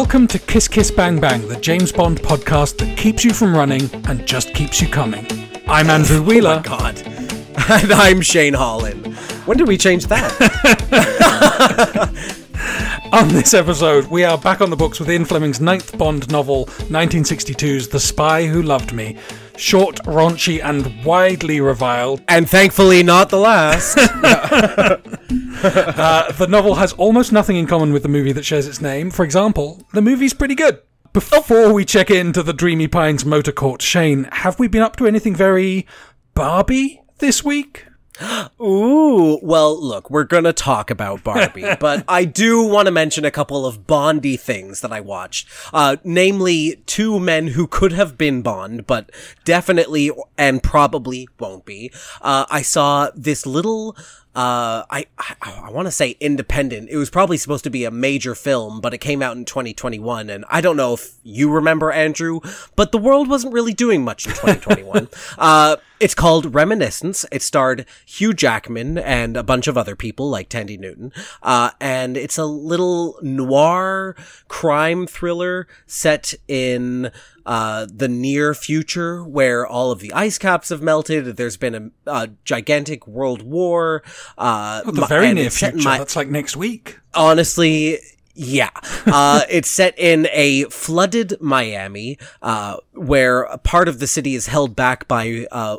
Welcome to Kiss Kiss Bang Bang, the James Bond podcast that keeps you from running and just keeps you coming. I'm Andrew oh Wheeler. Oh God. and I'm Shane Holland. When did we change that? On this episode, we are back on the books with Ian Fleming's ninth Bond novel, 1962's The Spy Who Loved Me. Short, raunchy, and widely reviled, and thankfully not the last. uh, the novel has almost nothing in common with the movie that shares its name. For example, the movie's pretty good. Before we check into the Dreamy Pines motor court, Shane, have we been up to anything very Barbie this week? Ooh, well, look, we're gonna talk about Barbie, but I do want to mention a couple of Bondy things that I watched. Uh, namely, two men who could have been Bond, but definitely and probably won't be. Uh, I saw this little uh, I, I, I want to say independent. It was probably supposed to be a major film, but it came out in 2021. And I don't know if you remember, Andrew, but the world wasn't really doing much in 2021. uh, it's called Reminiscence. It starred Hugh Jackman and a bunch of other people like Thandie Newton. Uh, and it's a little noir crime thriller set in uh, the near future where all of the ice caps have melted. There's been a, a gigantic world war. Uh, oh, the very near future. My, That's like next week. Honestly, yeah. Uh, it's set in a flooded Miami, uh, where a part of the city is held back by, uh,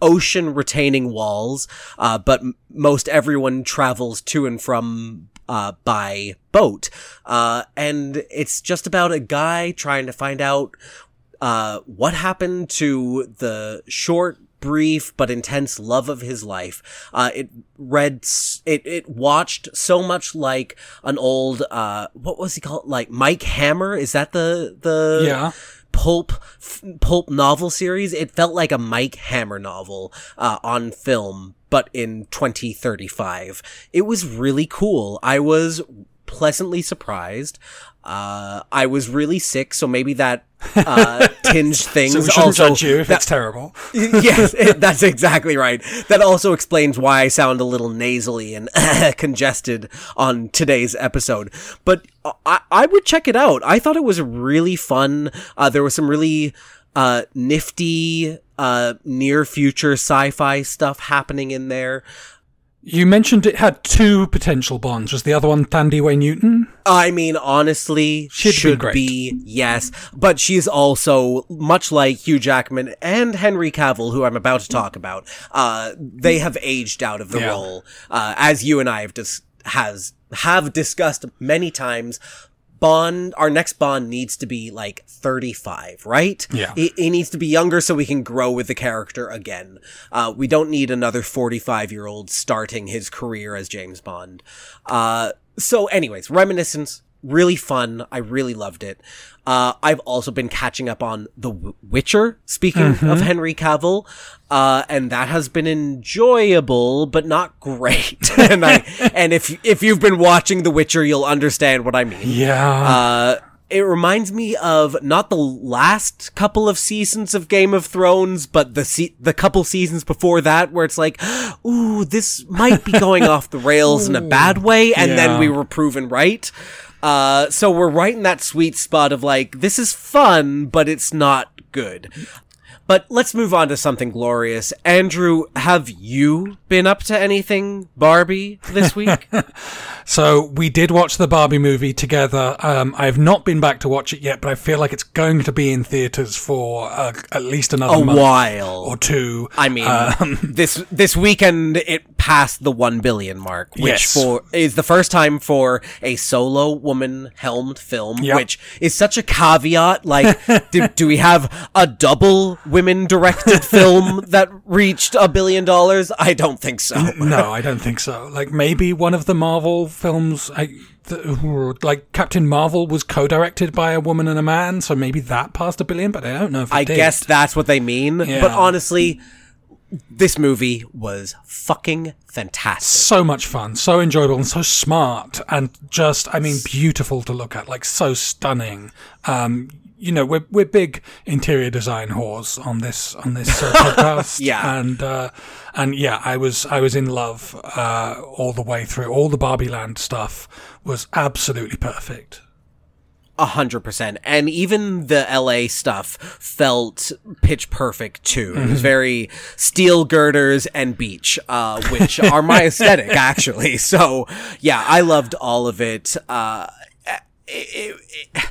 ocean retaining walls, uh, but m- most everyone travels to and from uh, by boat. Uh, and it's just about a guy trying to find out uh, what happened to the short brief but intense love of his life. Uh, it read, it, it watched so much like an old, uh, what was he called? Like Mike Hammer? Is that the, the, yeah. Pulp, pulp novel series. It felt like a Mike Hammer novel, uh, on film, but in 2035. It was really cool. I was pleasantly surprised. Uh, I was really sick, so maybe that uh, tinged things. so we shouldn't also, judge you if that, it's terrible. yes, it, that's exactly right. That also explains why I sound a little nasally and congested on today's episode. But I, I would check it out. I thought it was really fun. Uh, there was some really uh, nifty, uh, near future sci-fi stuff happening in there. You mentioned it had two potential bonds. Was the other one Thandie Newton? I mean, honestly, She'd should be, be, yes, but she's also much like Hugh Jackman and Henry Cavill, who I'm about to talk about. Uh, they have aged out of the yeah. role, uh, as you and I have dis- has have discussed many times. Bond, our next Bond needs to be like 35, right? Yeah. He, he needs to be younger so we can grow with the character again. Uh, we don't need another 45 year old starting his career as James Bond. Uh, so anyways, Reminiscence, really fun. I really loved it. Uh, I've also been catching up on The Witcher, speaking mm-hmm. of Henry Cavill, uh, and that has been enjoyable, but not great. and I, and if, if you've been watching The Witcher, you'll understand what I mean. Yeah. Uh, it reminds me of not the last couple of seasons of Game of Thrones, but the se- the couple seasons before that, where it's like, ooh, this might be going off the rails in a bad way, and yeah. then we were proven right. Uh, so we're right in that sweet spot of like, this is fun, but it's not good. But let's move on to something glorious. Andrew, have you been up to anything Barbie this week? so we did watch the Barbie movie together. Um, I have not been back to watch it yet, but I feel like it's going to be in theaters for uh, at least another a while or two. I mean, um, this this weekend it passed the one billion mark, which yes. for is the first time for a solo woman helmed film, yep. which is such a caveat. Like, do, do we have a double? Women directed film that reached a billion dollars? I don't think so. no, I don't think so. Like maybe one of the Marvel films, I, the, like Captain Marvel was co-directed by a woman and a man, so maybe that passed a billion. But I don't know if I did. guess that's what they mean. Yeah. But honestly this movie was fucking fantastic. So much fun, so enjoyable, and so smart, and just, I mean, beautiful to look at, like so stunning. Um, you know we're we're big interior design whores on this on this uh, podcast. yeah, and uh, and yeah, I was I was in love uh, all the way through. All the Barbie Land stuff was absolutely perfect. A hundred percent. And even the LA stuff felt pitch perfect too. It was very steel girders and beach, uh, which are my aesthetic actually. So yeah, I loved all of it. Uh, it, it,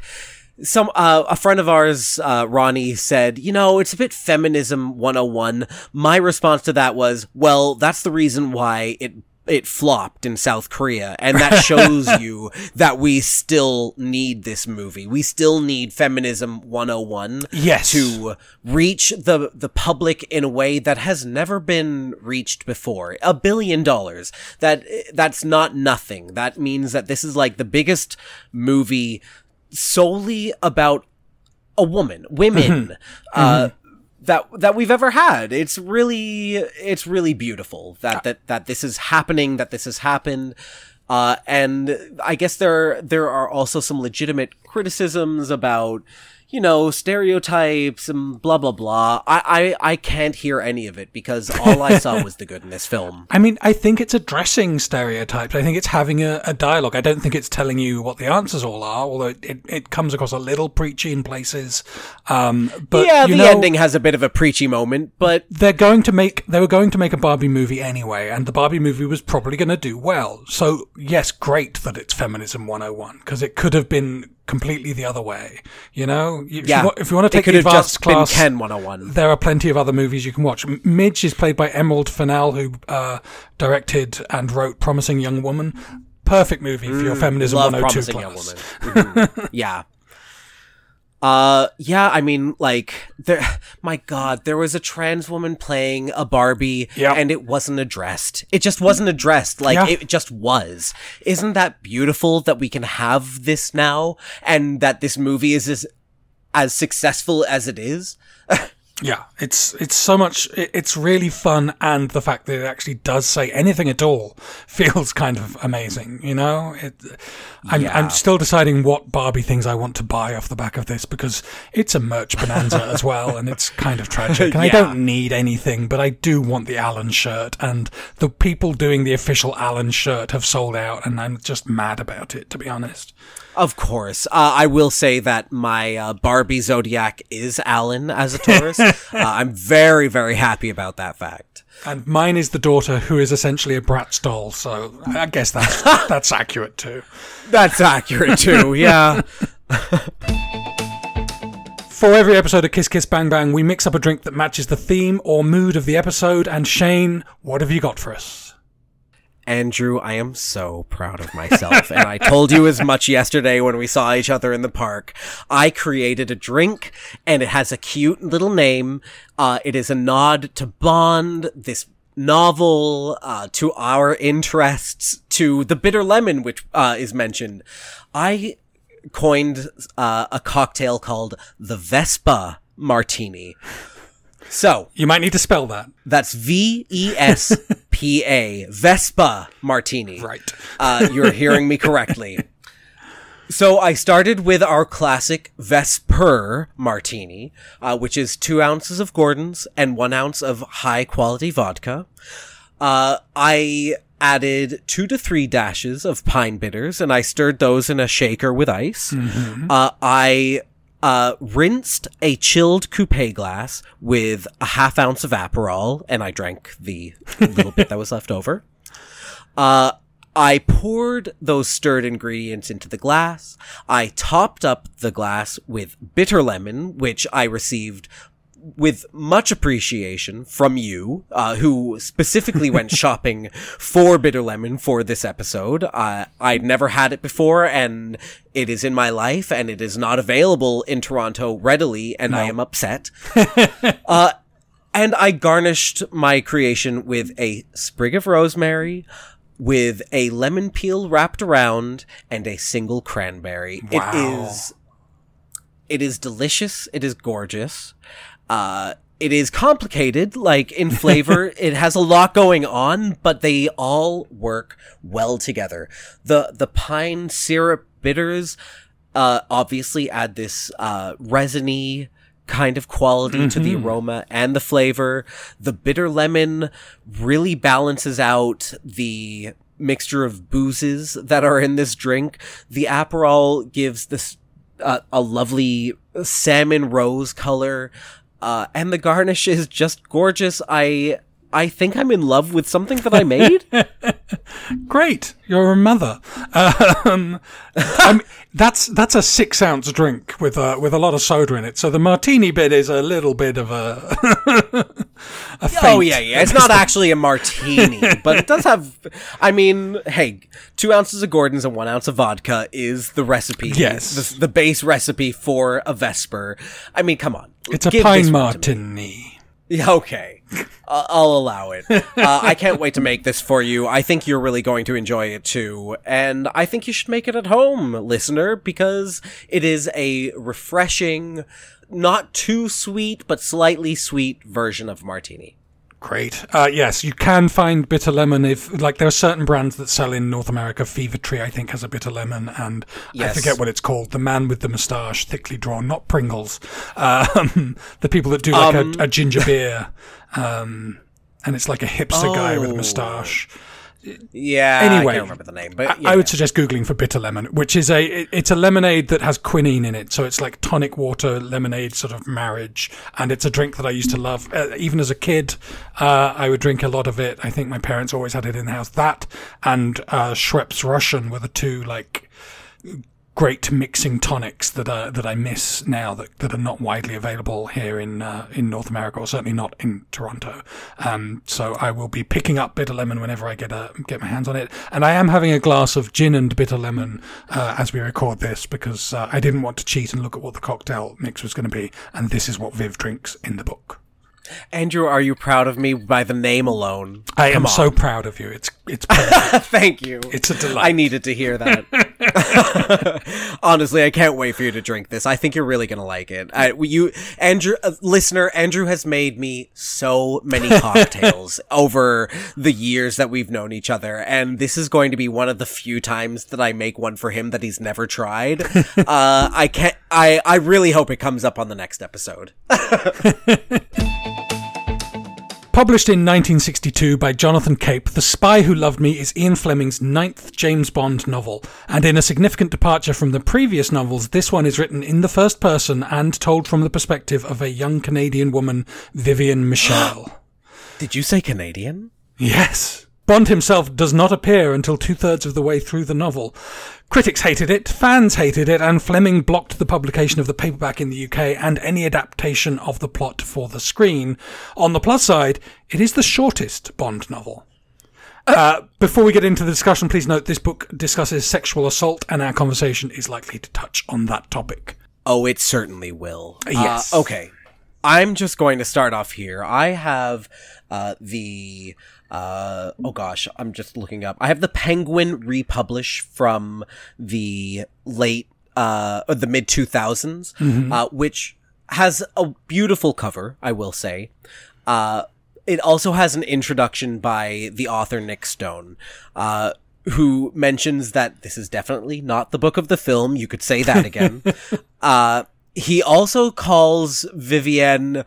some uh, a friend of ours uh, ronnie said you know it's a bit feminism 101 my response to that was well that's the reason why it it flopped in South Korea, and that shows you that we still need this movie. We still need feminism 101 Yes. to reach the the public in a way that has never been reached before. A billion dollars. That that's not nothing. That means that this is like the biggest movie solely about a woman, women, uh, that that we've ever had. It's really it's really beautiful that that that this is happening, that this has happened. Uh, and I guess there there are also some legitimate criticisms about you know stereotypes and blah blah blah. I I, I can't hear any of it because all I saw was the good in this film. I mean, I think it's addressing stereotypes. I think it's having a, a dialogue. I don't think it's telling you what the answers all are, although it, it, it comes across a little preachy in places. Um, but yeah, the know, ending has a bit of a preachy moment, but they're going to make they were going to make a Barbie movie anyway, and the Barbie movie was probably going to do well. So yes, great that it's feminism 101 because it could have been completely the other way. You know, if, yeah, you, wa- if you want to it take could the advanced just class, been Ken 101. there are plenty of other movies you can watch. Midge is played by Emerald Fennell, who uh, directed and wrote Promising Young Woman. Perfect movie for your feminism Mm, Love 102 promising young class. woman. Mhm. yeah. Uh, yeah, I mean, like, there, my god, there was a trans woman playing a Barbie Yeah. and it wasn't addressed. It just wasn't addressed. Like, Yeah. it just was. Isn't that beautiful that we can have this now and that this movie is as, as successful as it is? Yeah, it's it's so much. It's really fun, and the fact that it actually does say anything at all feels kind of amazing. You know, it, I'm Yeah. I'm still deciding what Barbie things I want to buy off the back of this because it's a merch bonanza as well, and it's kind of tragic. And I don't need anything, but I do want the Alan shirt, and the people doing the official Alan shirt have sold out, and I'm just mad about it, to be honest. Of course. Uh, I will say that my uh, Barbie Zodiac is Alan as a Taurus. uh, I'm very, very happy about that fact. And mine is the daughter, who is essentially a brat doll, so I guess that's that's accurate too. That's accurate too, yeah. For every episode of Kiss Kiss Bang Bang, we mix up a drink that matches the theme or mood of the episode. And Shane, what have you got for us? Andrew, I am so proud of myself, and I told you as much yesterday when we saw each other in the park. I created a drink, and it has a cute little name. Uh, it is a nod to Bond, this novel, uh, to our interests, to the bitter lemon, which uh, is mentioned. I coined uh, a cocktail called the Vespa Martini. So, You might need to spell that. that's V E S P A, Vespa Martini. Right. Uh, you're hearing me correctly. So I started with our classic Vesper Martini, uh, which is two ounces of Gordon's and one ounce of high quality vodka. Uh, I added two to three dashes of pine bitters and I stirred those in a shaker with ice. Uh, I uh, rinsed a chilled coupe glass with a half ounce of Aperol and I drank the little bit that was left over. Uh, I poured those stirred ingredients into the glass. I topped up the glass with bitter lemon, which I received with much appreciation from you, uh, who specifically went shopping for bitter lemon for this episode. Uh, I'd never had it before, and it is in my life, and it is not available in Toronto readily, and I am upset. uh, and I garnished my creation with a sprig of rosemary, with a lemon peel wrapped around, and a single cranberry. Wow. It is it is delicious. It is gorgeous. Uh, it is complicated, like in flavor. it has a lot going on, but they all work well together. The the pine syrup bitters, uh, obviously add this uh resiny kind of quality to the aroma and the flavor. The bitter lemon really balances out the mixture of boozes that are in this drink. The Aperol gives this uh, a lovely salmon rose color, uh, and the garnish is just gorgeous. I I think I'm in love with something that I made. Great, you're a mother. Um, I mean, that's that's a six ounce drink with a with a lot of soda in it. So the martini bit is a little bit of a. a oh yeah, yeah. It's not actually a martini, but it does have. I mean, hey, two ounces of Gordon's and one ounce of vodka is the recipe. Yes. the, the base recipe for a Vesper. I mean, come on, It's a pine this one to me. martini. Yeah, okay. I'll allow it. Uh, I can't wait to make this for you. I think you're really going to enjoy it too. And I think you should make it at home, listener, because it is a refreshing, not too sweet, but slightly sweet version of martini. Great. Uh, yes, you can find bitter lemon if, like, there are certain brands that sell in North America. Fever Tree, I think, has a bitter lemon, and I forget what it's called. The man with the moustache, thickly drawn, not Pringles. Um, the people that do like a, a ginger beer, um, and it's like a hipster guy with a Oh. moustache. Yeah, Anyway, I can't remember the name, but I. I would suggest googling for bitter lemon, which is a it- it's a lemonade that has quinine in it, so it's like tonic water lemonade sort of marriage, and it's a drink that I used to love. Uh, even as a kid, uh, I would drink a lot of it. I think my parents always had it in the house. That and uh, Schweppes Russchian were the two like great mixing tonics that uh, that I miss now that, that are not widely available here in uh, in North America or certainly not in Toronto. Um, so I will be picking up bitter lemon whenever I get a, get my hands on it, and I am having a glass of gin and bitter lemon uh, as we record this because uh, I didn't want to cheat and look at what the cocktail mix was going to be, and this is what Viv drinks in the book. Andrew, are you proud of me by the name alone? I Come am on. so proud of you. It's it's. Thank you. It's a delight. I needed to hear that. Honestly, I can't wait for you to drink this. I think you're really gonna like it. I, you, Andrew, uh, listener, Andrew has made me so many cocktails over the years that we've known each other, and this is going to be one of the few times that I make one for him that he's never tried. uh, I can't. I I really hope it comes up on the next episode. Published in 1962 by Jonathan Cape, The Spy Who Loved Me is Ian Fleming's ninth James Bond novel, and in a significant departure from the previous novels, this one is written in the first person and told from the perspective of a young Canadian woman, Vivian Michel. Did you say Canadian? Yes. Bond himself does not appear until two thirds of the way through the novel. Critics hated it, fans hated it, and Fleming blocked the publication of the paperback in the UK and any adaptation of the plot for the screen. On the plus side, it is the shortest Bond novel. Uh, before we get into the discussion, please note this book discusses sexual assault, and our conversation is likely to touch on that topic. Oh, it certainly will. Yes. Uh, okay. I'm just going to start off here. I have uh, the. Uh, oh gosh, I'm just looking up. I have the Penguin republish from the late, uh, or the mid 2000s, uh, which has a beautiful cover, I will say. Uh, it also has an introduction by the author Nick Stone, uh, who mentions that this is definitely not the book of the film. You could say that again. uh, he also calls Vivienne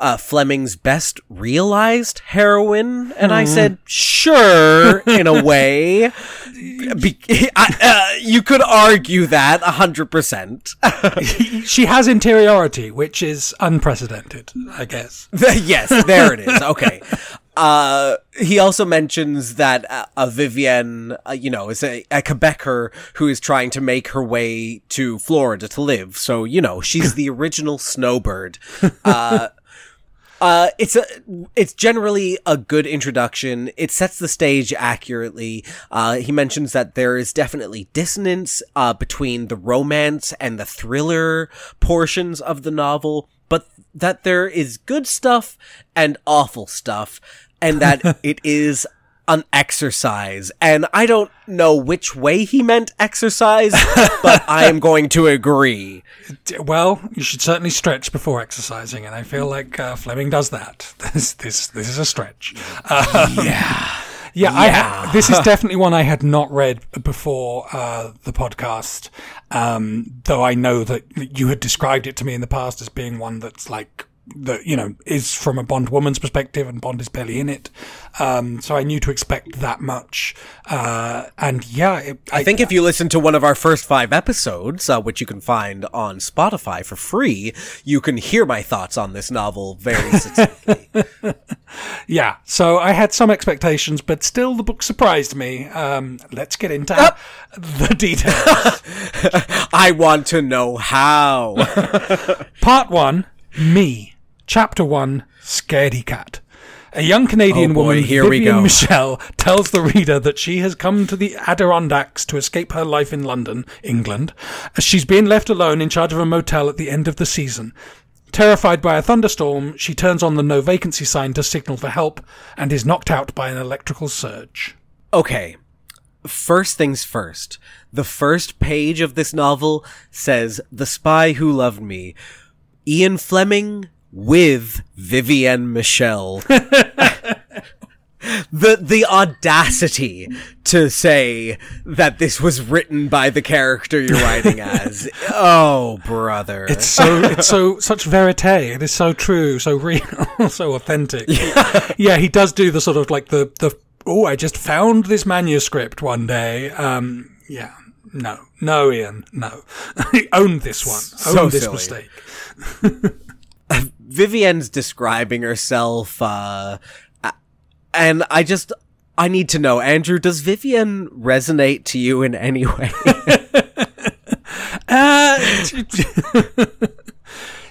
uh, Fleming's best realized heroine, and I said, sure, in a way. Be- I, uh, you could argue that a hundred percent. She has interiority, which is unprecedented, I guess. yes, there it is. Okay. Uh, he also mentions that uh, a Vivienne, uh, you know, is a, a Quebecer who is trying to make her way to Florida to live. So, you know, she's the original snowbird. Uh, uh, it's a, it's generally a good introduction. It sets the stage accurately. Uh, he mentions that there is definitely dissonance, uh, between the romance and the thriller portions of the novel, but that there is good stuff and awful stuff, and that it is an exercise. And I don't know which way he meant exercise, but I am going to agree. Well, you should certainly stretch before exercising, and I feel like uh, Fleming does that. This this this is a stretch. Uh, Yeah. yeah, I ha- this is definitely one I had not read before uh, the podcast. Um, though I know that you had described it to me in the past as being one that's like that you know is from a Bond woman's perspective, and Bond is barely in it. Um, so I knew to expect that much. Uh, and yeah, it, I think if you listen to one of our first five episodes, uh, which you can find on Spotify for free, you can hear my thoughts on this novel very succinctly. yeah, so I had some expectations, but still the book surprised me. Um, let's get into the details. I want to know how. Part one, me. Chapter one, Scaredy Cat. A young Canadian Oh boy, woman, here we Vivian go. Michelle, tells the reader that she has come to the Adirondacks to escape her life in London, England, as she's been left alone in charge of a motel at the end of the season. Terrified by a thunderstorm, she turns on the no vacancy sign to signal for help and is knocked out by an electrical surge. Okay. First things first. The first page of this novel says The Spy Who Loved Me. Ian Fleming with Vivienne Michel. the the audacity to say that this was written by the character you're writing as. Oh, brother. It's so it's so such verite. It is so true, so real, so authentic. Yeah. he does do the sort of like the the oh, I just found this manuscript one day. Um, yeah, no, no, Ian, no. Own this one. So this silly. mistake. Vivienne's describing herself, uh, and I just, I need to know, Andrew, does Vivienne resonate to you in any way? Uh,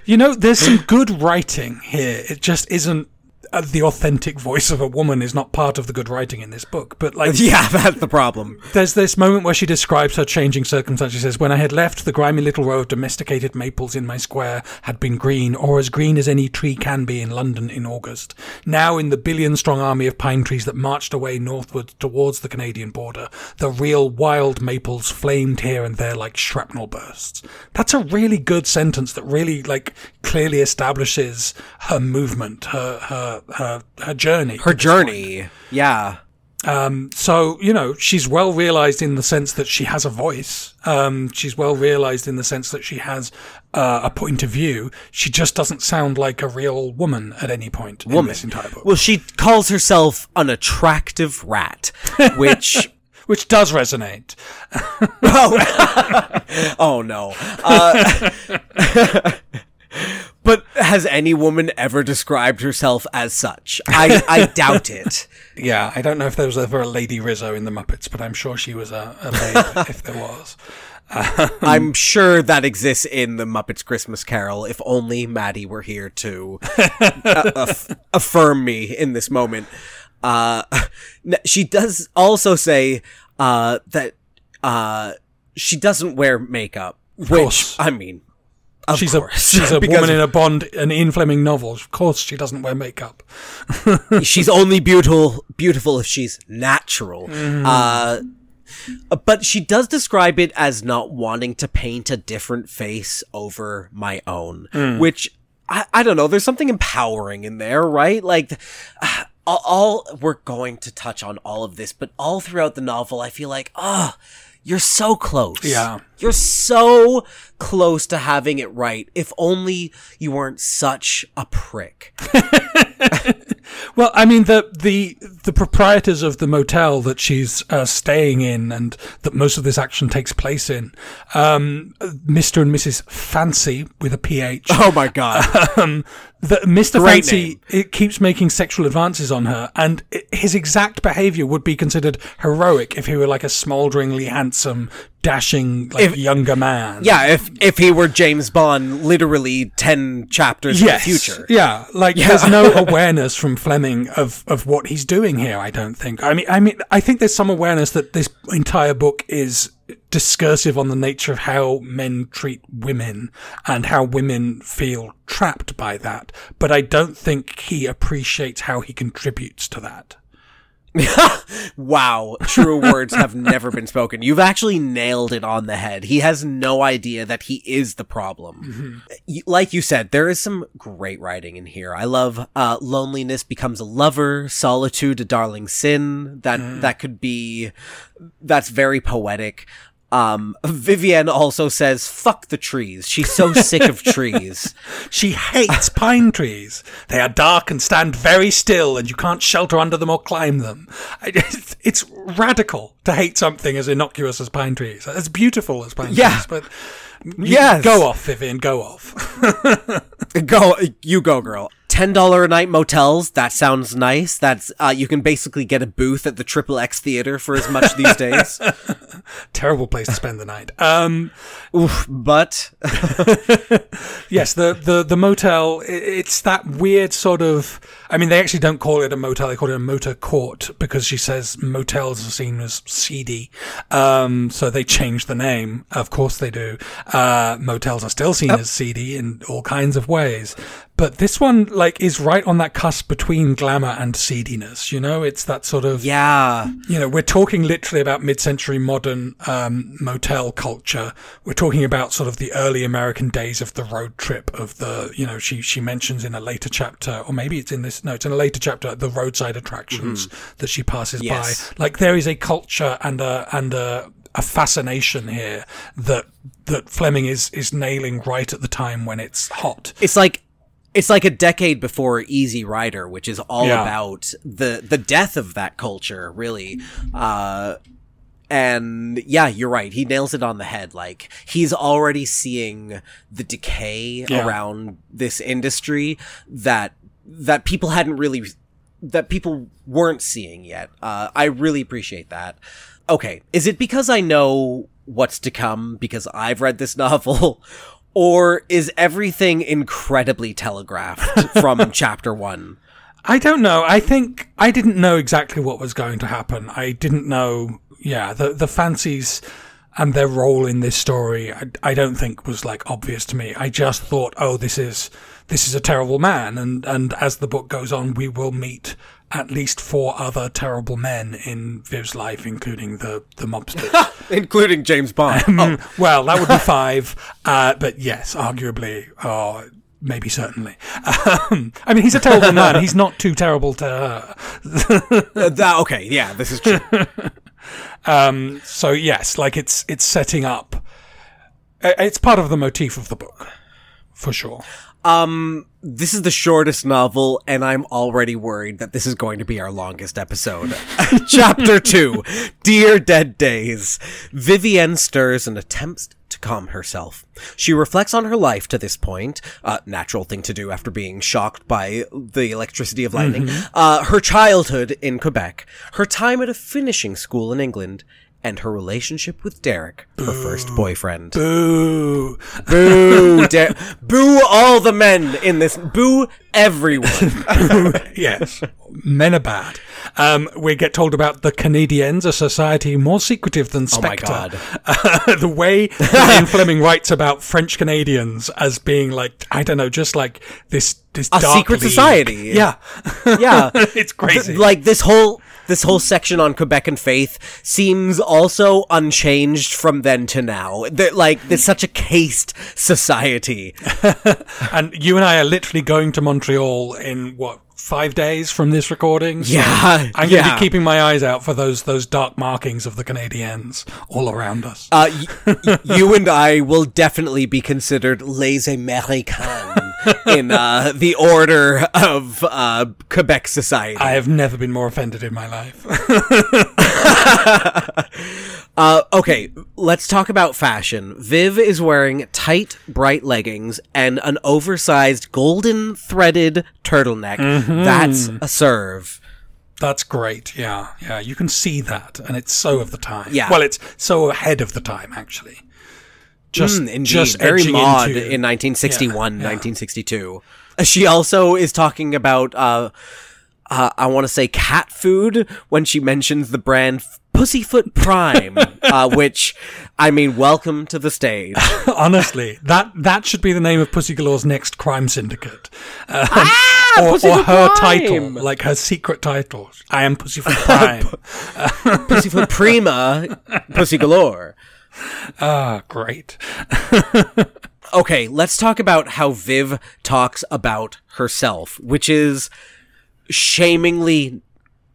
you know, there's some good writing here. It just isn't. Uh, the authentic voice of a woman is not part of the good writing in this book, but like yeah, that's the problem. There's this moment where she describes her changing circumstances. She says, When I had left, the grimy little row of domesticated maples in my square had been green, or as green as any tree can be in London in August. Now, in the billion strong army of pine trees that marched away northward towards the Canadian border, the real wild maples flamed here and there like shrapnel bursts. That's a really good sentence that really, like, clearly establishes her movement, her, her, her, her journey. Her journey, yeah. So, you know, she's well realized in the sense that she has a voice. Um, she's well realized in the sense that she has uh, a point of view. She just doesn't sound like a real woman at any point in this entire book. Well, she calls herself an attractive rat, which. which does resonate. Oh no. Uh, but has any woman ever described herself as such? I, I doubt it. Yeah, I don't know if there was ever a Lady Rizzo in the Muppets, but I'm sure she was a, a babe if there was. I'm sure that exists in the Muppets Christmas Carol. If only Maddie were here to uh, aff- affirm me in this moment. Uh, she does also say uh, that uh, she doesn't wear makeup, which. I mean, of She's course, a she's a woman in a Bond, an Ian Fleming novel. Of course, she doesn't wear makeup. she's only beautiful beautiful if she's natural. Uh, but she does describe it as not wanting to paint a different face over my own, which I, I don't know. There's something empowering in there, right? Like, uh, all, all we're going to touch on all of this, but all throughout the novel, I feel like, ah, you're so close. Yeah. You're so close to having it right. If only you weren't such a prick. Well, I mean the the the proprietors of the motel that she's uh, staying in and that most of this action takes place in, um, Mr. and Mrs. Phancey with a PH. Oh my god. um, the, Mr. Great Fancy name. it keeps making sexual advances on her, and his exact behavior would be considered heroic if he were like a smolderingly handsome, dashing, like If- younger man. Yeah, if if he were James Bond, literally ten chapters Yes. in the future. Yeah, like there's no awareness from Fleming of of what he's doing here. I don't think. I mean, I mean, I think there's some awareness that this entire book is discursive on the nature of how men treat women and how women feel trapped by that. But I don't think he appreciates how he contributes to that. Wow, true words have never been spoken. You've actually nailed it on the head. He has no idea that he is the problem. Y- Like you said, there is some great writing in here. I love uh, loneliness becomes a lover, solitude a darling sin. That that could be that's very poetic. Um, Vivienne also says, fuck the trees. She's so sick of trees. She hates pine trees. They are dark and stand very still, and you can't shelter under them or climb them. It's, radical to hate something as innocuous as pine trees, as beautiful as pine Yeah. trees. But Yes. go off, Vivian, go off. Go, you go, girl. Ten dollar a night motels. That sounds nice. That's uh, you can basically get a booth at the Triple X Theater for as much these days. Terrible place to spend the night. Um, Oof, but yes, the, the, the motel, it's that weird sort of. I mean, they actually don't call it a motel, they call it a motor court because she says motels are seen as seedy. Um, so they changed the name. Of course they do. Uh, motels are still seen as seedy in all kinds of ways. But this one, like, is right on that cusp between glamour and seediness. You know, it's that sort of yeah, you know, we're talking literally about mid-century modern um, motel culture. We're talking about sort of the early American days of the road trip of the, you know, she she mentions in a later chapter, or maybe it's in this. No, it's in a later chapter. The roadside attractions that she passes Yes. by. Like there is a culture and a and a a fascination here that that Fleming is is nailing right at the time when it's hot. it's like it's like a decade before Easy Rider, which is all Yeah. about the the death of that culture, really. Uh, and yeah, you're right. He nails it on the head. Like he's already seeing the decay Yeah. around this industry that that people hadn't really that people weren't seeing yet. Uh, I really appreciate that. Okay, is it because I know what's to come because I've read this novel, or is everything incredibly telegraphed from chapter one? I don't know. I think I didn't know exactly what was going to happen. I didn't know. Yeah, the the Phanceys and their role in this story. I, I don't think was like obvious to me. I just thought, oh, this is this is a terrible man, and and as the book goes on, we will meet at least four other terrible men in Viv's life, including the the mobsters. Including James Bond. Mm, Well, that would be five, uh, but yes, arguably, or maybe certainly. Um, I mean, he's a terrible man. He's not too terrible to her. Uh, that, okay, yeah, this is true. Um, so yes, like it's it's setting up. uh, It's part of the motif of the book, for sure. Um, this is the shortest novel, and I'm already worried that this is going to be our longest episode. Chapter 2 Dear Dead Days. Vivienne stirs and attempts to calm herself. She reflects on her life to this point, a natural thing to do after being shocked by the electricity of lightning, uh, her childhood in Quebec, her time at a finishing school in England, and her relationship with Derek, her first boyfriend. Boo! Boo! Der- boo all the men in this. Boo everyone. yes, men are bad. Um, we get told about the Canadians, a society more secretive than Spectre. Oh my Spectre. God. the way Ian Fleming writes about French Canadians as being like, I don't know, just like this this A dark secret league. society. Yeah, Yeah. it's crazy. Th- like this whole this whole section on Quebec and faith seems also unchanged from then to now. That like there's such a cased society. and you and I are literally going to Montreal in what five days from this recording. So Yeah, I'm going to be keeping my eyes out for those those dark markings of the Canadians all around us. Uh, y- you and I will definitely be considered les Américains in uh, the order of uh, Quebec society. I have never been more offended in my life. Uh, okay, let's talk about fashion. Viv is wearing tight, bright leggings and an oversized golden threaded turtleneck. That's a serve. That's great. Yeah, yeah. You can see that, and it's so of the time. Yeah. Well, it's so ahead of the time, actually. Just, Mm, indeed. just very mod into- in 1961, Yeah, yeah. 1962. She also is talking about, uh, uh, I want to say cat food when she mentions the brand Pussyfoot Prime, uh, which, I mean, welcome to the stage. Honestly, that that should be the name of Pussy Galore's next crime syndicate. Um, Ah, or, or her Prime! title, like her secret title. I am Pussyfoot Prime. Pussyfoot Prima, Pussy Galore. ah, great. Okay, let's talk about how Viv talks about herself, which is shamingly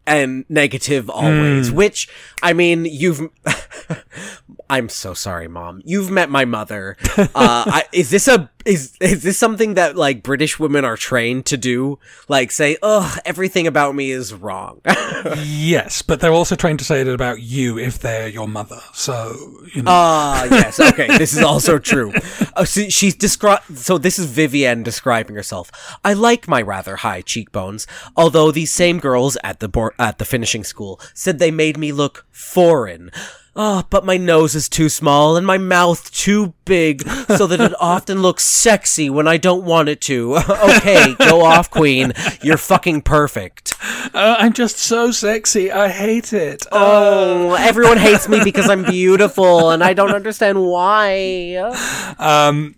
and negative always. Hmm. Which, I mean, you've. I'm so sorry, mom. You've met my mother. Uh, I, is this a is is this something that like British women are trained to do? Like say, "Ugh, everything about me is wrong." yes, but they're also trained to say it about you if they're your mother. So you know. Ah, yes. Okay, this is also true. Uh, so she's descri- So this is Vivienne describing herself. I like my rather high cheekbones, although these same girls at the bor- at the finishing school said they made me look foreign. Oh, but my nose is too small and my mouth too big, so that it often looks sexy when I don't want it to. okay, go off, queen. You're fucking perfect. Uh, I'm just so sexy. I hate it. Oh, everyone hates me because I'm beautiful, and I don't understand why. Um,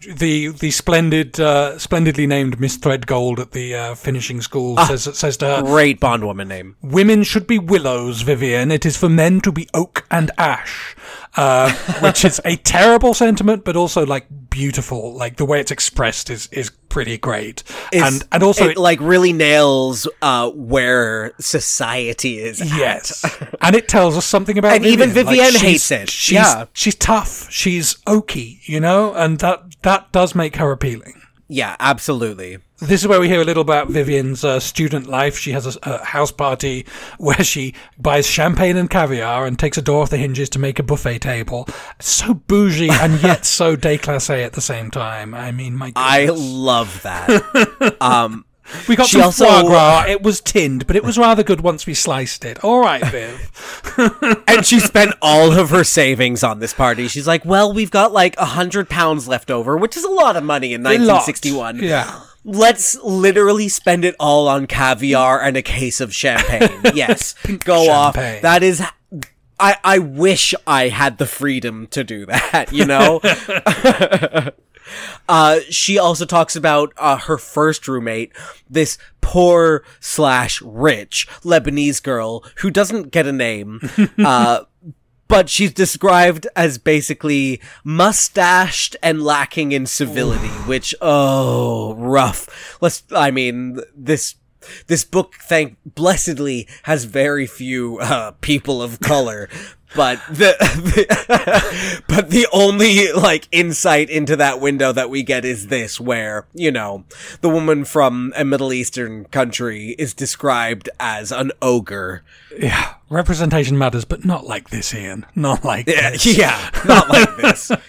the the splendid, uh, splendidly named Miss Threadgold at the uh, finishing school says says to her, Great bondwoman name. "Women should be willows, Vivian. It is for men to be oak and ash." Uh, which is a terrible sentiment, but also like beautiful. Like the way it's expressed is is pretty great, and and also it, like really nails uh where society is. at. Yes, and it tells us something about And even Vivienne she's- hates it. She's, Yeah. she's tough. She's oaky, you know, and that that does make her appealing. yeah, absolutely. This is where we hear a little about Vivian's uh, student life. She has a, a house party where she buys champagne and caviar and takes a door off the hinges to make a buffet table. So bougie and yet so déclassé at the same time. I mean, my I love that. um, we got she some also- foie gras. It was tinned, but it was rather good once we sliced it. All right, Viv. and she spent all of her savings on this party. She's like, "Well, we've got like a hundred pounds left over, which is a lot of money in 1961. Yeah. Let's literally spend it all on caviar and a case of champagne. yes, go off. champagne. That is. I, I wish I had the freedom to do that, you know? uh, she also talks about uh, her first roommate, this poor slash rich Lebanese girl who doesn't get a name. Uh, but she's described as basically mustached and lacking in civility, which oh, rough. Let's. I mean, this this book, thank blessedly, has very few uh, people of color. But the, the but the only like insight into that window that we get is this, where you know the woman from a Middle Eastern country is described as an ogre. Yeah, representation matters, but not like this, Ian. Not like Yeah, this. yeah, not like this.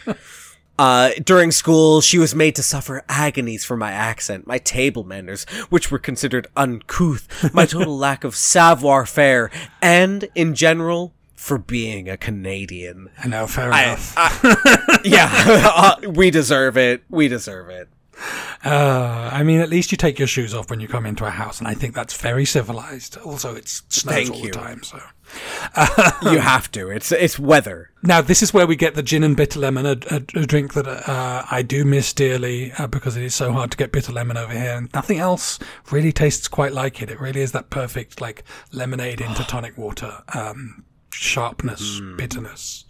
Uh, during school, she was made to suffer agonies for my accent, my table manners, which were considered uncouth, my total lack of savoir faire, and, in general, for being a Canadian. I know, fair I- enough. I- yeah, uh, we deserve it. We deserve it. Uh, I mean, at least you take your shoes off when you come into a house, and I think that's very civilized. Also, it's snows Thank all you. the time, so. You have to. It's it's weather. Now, this is where we get the gin and bitter lemon, a, a, a drink that uh, I do miss dearly uh, because it is so hard to get bitter lemon over here, and nothing else really tastes quite like it. It really is that perfect, like, lemonade into tonic water. Um, sharpness, bitterness.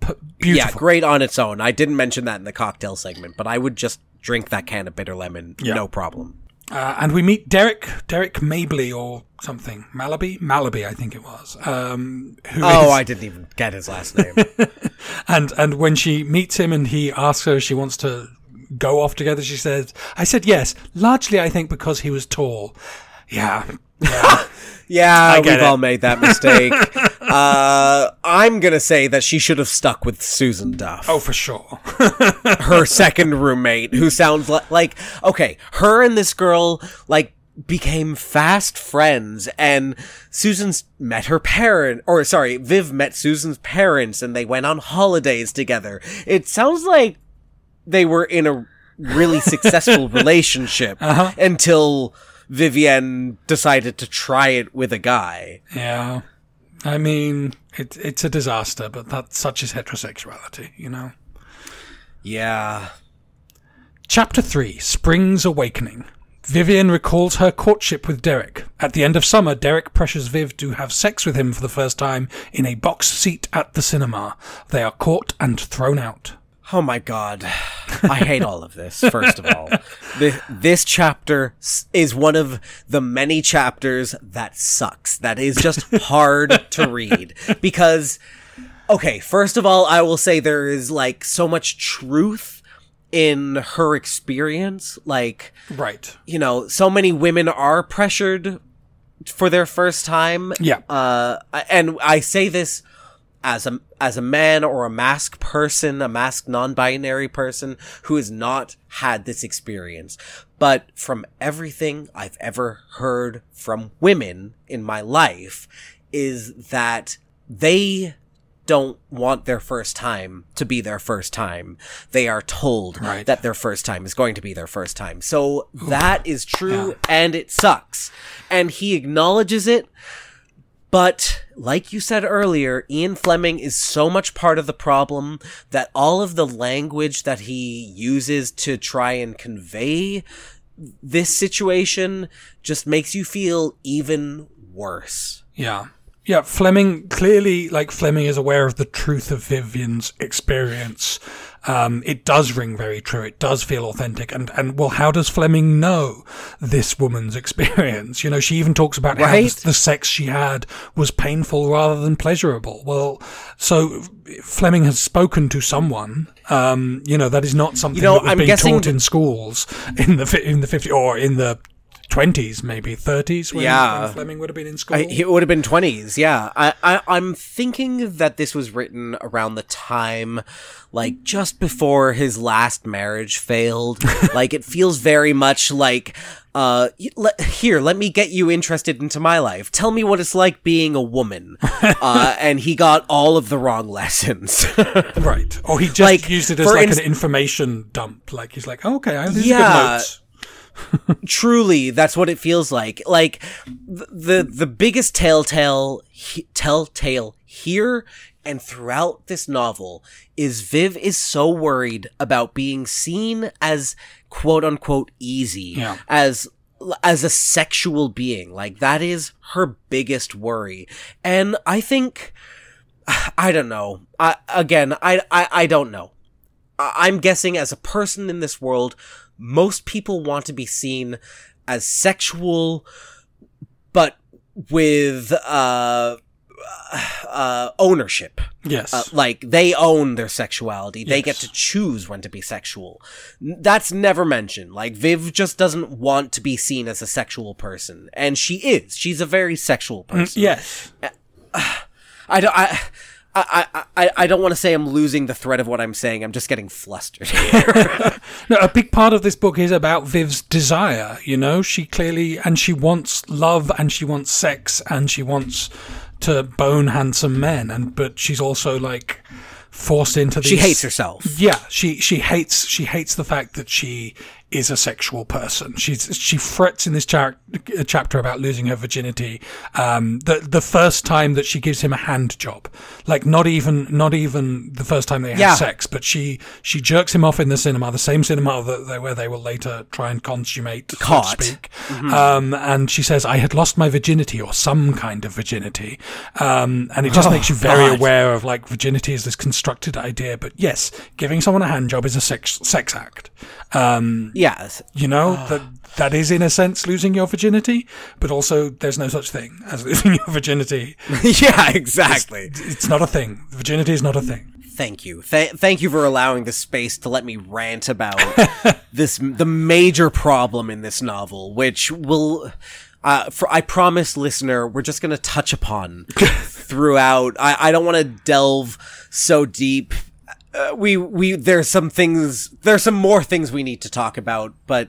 P- beautiful. Yeah, great on its own. I didn't mention that in the cocktail segment, but I would just drink that can of bitter lemon, Yeah. no problem. Uh, and we meet Derek, Derek Mabley or something. Malaby? Malaby, I think it was. Um, who Oh, is- I didn't even get his last name. and, and when she meets him and he asks her if she wants to go off together, she says, I said yes, largely I think because he was tall. Yeah. Yeah. Yeah, we've it. all made that mistake. Uh, I'm gonna say that she should have stuck with Susan Duff, oh, for sure. her second roommate, who sounds li- like okay, her and this girl like became fast friends, and Susan's met her parent, or sorry, Viv met Susan's parents, and they went on holidays together. It sounds like they were in a really successful relationship until Vivienne decided to try it with a guy. yeah. I mean, it, it's a disaster, but that's such is heterosexuality, you know? Yeah. Chapter 3 Spring's Awakening. Vivian recalls her courtship with Derek. At the end of summer, Derek pressures Viv to have sex with him for the first time in a box seat at the cinema. They are caught and thrown out. Oh my god. I hate all of this, first of all. The, this chapter is one of the many chapters that sucks. That is just hard to read. Because Okay, first of all, I will say there is like so much truth in her experience. Like, Right. you know, so many women are pressured for their first time. Yeah. Uh, and I say this as a as a man or a mask person, a masked non-binary person who has not had this experience. But from everything I've ever heard from women in my life is that they don't want their first time to be their first time. They are told Right. that their first time is going to be their first time. So that is true Yeah. and it sucks. And he acknowledges it. But like you said earlier, Ian Fleming is so much part of the problem that all of the language that he uses to try and convey this situation just makes you feel even worse. Yeah. Yeah, Fleming clearly, like Fleming is aware of the truth of Vivian's experience. Um, it does ring very true. It does feel authentic. And, and well, how does Fleming know this woman's experience? You know, she even talks about how the, the sex she had was painful rather than pleasurable. Well, so Fleming has spoken to someone. Um, you know, that is not something know, that was I'm being taught in schools in the in the 50 or in the 20s, maybe 30s when, Yeah. when Fleming would have been in school. I, it would have been 20s, yeah. I, I, I'm thinking that this was written around the time, like, just before his last marriage failed. like, it feels very much like, uh, here, let me get you interested into my life. Tell me what it's like being a woman. uh, and he got all of the wrong lessons. Right. Or he just Like, used it as like inst- an information dump. Like he's like, oh, okay, I- have these Yeah. are good notes. Truly that's what it feels like. Like the the biggest telltale he- telltale here and throughout this novel is Viv is so worried about being seen as quote unquote easy Yeah. as as a sexual being. Like that is her biggest worry. And i think i don't know. I, again I, I i don't know. I- I'm guessing as a person in this world, most people want to be seen as sexual, but with uh, uh, ownership. Yes. Uh, like they own their sexuality. They get to choose when to be sexual. That's never mentioned. Like Viv just doesn't want to be seen as a sexual person, and she is. She's a very sexual person. yes. I don't. I, I, I, I, don't want to say I'm losing the thread of what I'm saying. I'm just getting flustered. No, a big part of this book is about Viv's desire. You know, she clearly and she wants love and she wants sex and she wants to bone handsome men. And but she's also like forced into these. she hates herself. Yeah, she she hates she hates the fact that she is a sexual person. She's she frets in this char- uh, chapter about losing her virginity. Um, the the first time that she gives him a hand job, like not even not even the first time they have Yeah. sex, but she she jerks him off in the cinema, the same cinema that they, where they will later try and consummate, Caught. so to speak. Um, and she says, "I had lost my virginity or some kind of virginity," um, and it just makes you very God. aware of like virginity is this constructed idea. But yes, giving someone a hand job is a sex sex act. Um, Yes. you know that that is in a sense losing your virginity, but also there's no such thing as losing your virginity. yeah, exactly. It's not a thing. Virginity is not a thing. Thank you. Th- thank you for allowing the space to let me rant about this the major problem in this novel, which will uh, for I promise listener, we're just going to touch upon throughout. I, I don't want to delve so deep. Uh, we we there's some things there's some more things we need to talk about, but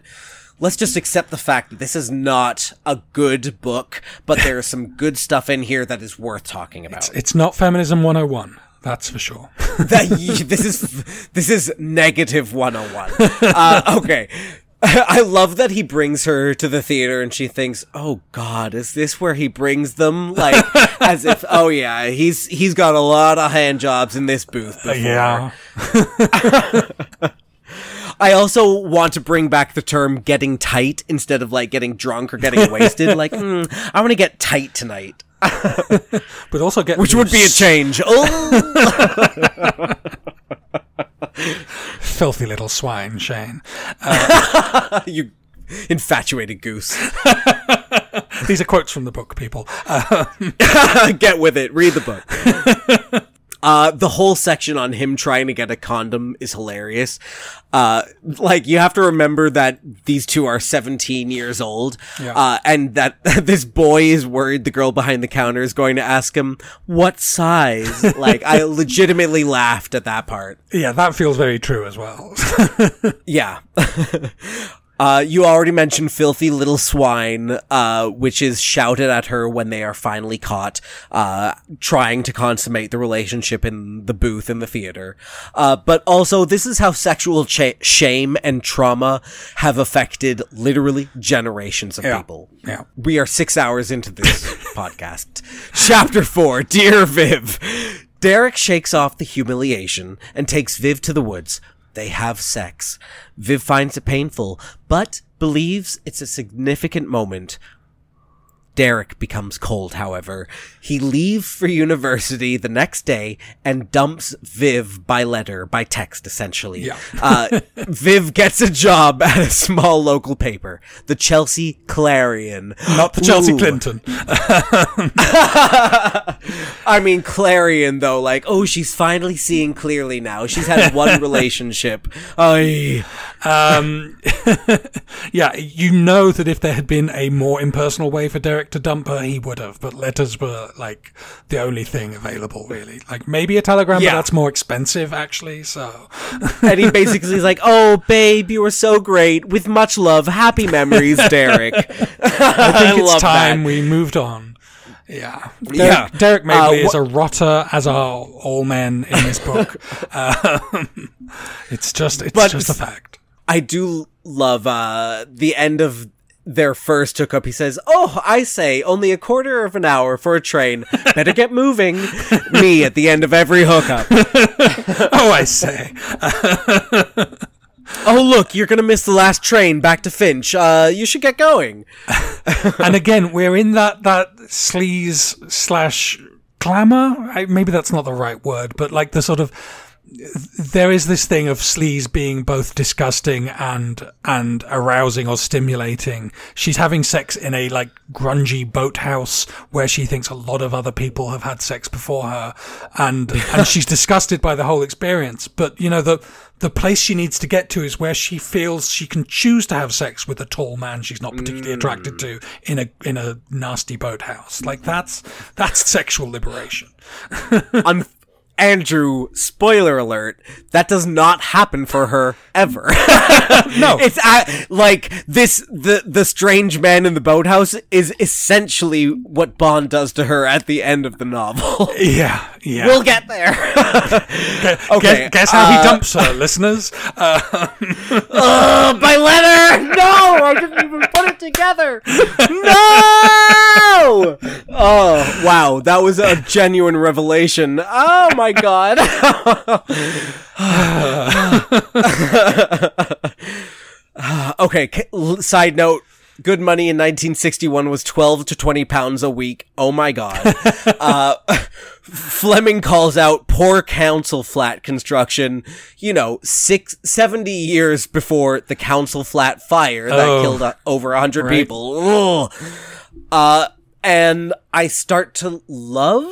let's just accept the fact that this is not a good book, but there's some good stuff in here that is worth talking about. It's not feminism 101. That's for sure. that this is this is negative 101 uh, okay I love that he brings her to the theater and she thinks, "Oh God, is this where he brings them?" Like, as if, "Oh yeah, he's he's got a lot of hand jobs in this booth." Before. yeah. I also want to bring back the term "getting tight" instead of like getting drunk or getting wasted. Like, mm, I want to get tight tonight, But also get which would be a change. Oh, filthy little swine, Shane. you infatuated goose. These are quotes from the book, people. Uh, Get with it. Read the book. Uh, the whole section on him trying to get a condom is hilarious. Uh, like you have to remember that these two are 17 years old, Yeah. uh, and that this boy is worried the girl behind the counter is going to ask him what size. like I legitimately laughed at that part. Yeah, that feels very true as well. Yeah. Uh, you already mentioned filthy little swine, uh, which is shouted at her when they are finally caught, uh, trying to consummate the relationship in the booth in the theater. Uh, but also, this is how sexual cha- shame and trauma have affected literally generations of Yeah. people. Yeah. We are six hours into this podcast. Chapter four, Dear Viv. Derek shakes off the humiliation and takes Viv to the woods. They have sex. Viv finds it painful, but believes it's a significant moment. Derek becomes cold, however. He leaves for university the next day and dumps Viv by letter, by text, essentially. Yeah. uh, Viv gets a job at a small local paper, the Chelsea Clarion. Not the Chelsea Ooh. Clinton. I mean, Clarion, though, like, oh, she's finally seeing clearly now. She's had one relationship. Ay. Um, yeah, you know that if there had been a more impersonal way for Derek to dump her, he would have. But letters were like the only thing available, really. Like maybe a telegram, Yeah. but that's more expensive, actually. So And he basically is like, oh, babe, you were so great. With much love, happy memories, Derek. I think it's love time that. we moved on. Yeah, Derek, Yeah. Derek Mallaby Uh, is a rotter, as are all men in this book. um, it's just, it's But- just a fact. I do love uh the end of their first hookup. He says, "Oh, I say, only a quarter of an hour for a train. Better get moving." Me at the end of every hookup. Oh, I say. Oh, look, you're gonna miss the last train back to Finch. Uh, you should get going. and again, we're in that that sleaze slash glamour. I, maybe that's not the right word, but like the sort of there is this thing of sleaze being both disgusting and and arousing or stimulating. She's having sex in a like grungy boathouse where she thinks a lot of other people have had sex before her, and and she's disgusted by the whole experience. But you know the the place she needs to get to is where she feels she can choose to have sex with a tall man she's not particularly attracted to mm. in a in a nasty boathouse. Like that's that's sexual liberation. Un- Andrew, spoiler alert, that does not happen for her ever. No. it's uh, like this the the strange man in the boathouse is essentially what Bond does to her at the end of the novel. Yeah, yeah. we'll get there. Okay, Guess, guess how uh, he dumps her, listeners. Uh, Uh, by letter. No, I didn't even put it together. No. Oh wow, that was a genuine revelation. Oh my god. okay. Side note. Good money in 1961 was 12 to 20 pounds a week. Oh my god. uh, Fleming calls out poor council flat construction, you know, six, 70 years before the council flat fire that Oh, killed uh, over 100 right. people. Ugh. Uh, and I start to love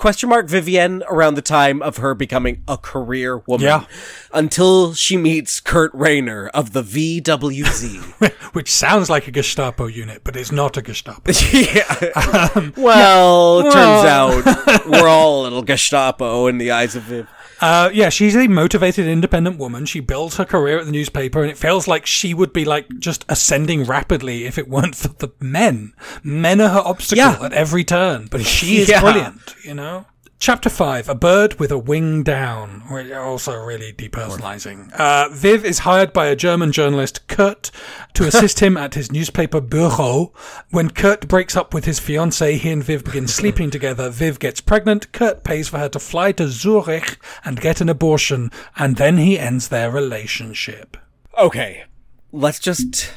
question mark Vivienne around the time of her becoming a career woman. Yeah. Until she meets Kurt Rainer of the VWZ. which sounds like a Gestapo unit, but it's not a Gestapo. yeah. Um, well, turns well- out we're all a little Gestapo in the eyes of Viv. Uh, yeah, she's a motivated, independent woman. She builds her career at the newspaper, and it feels like she would be like just ascending rapidly if it weren't for the men. Men are her obstacle Yeah. at every turn, but she is Yeah. brilliant, you know? Chapter 5 A Bird with a Wing Down. Also, really depersonalizing. Uh, Viv is hired by a German journalist, Kurt, to assist him at his newspaper bureau. When Kurt breaks up with his fiancée, he and Viv begin sleeping together. Viv gets pregnant. Kurt pays for her to fly to Zurich and get an abortion, and then he ends their relationship. Okay, let's just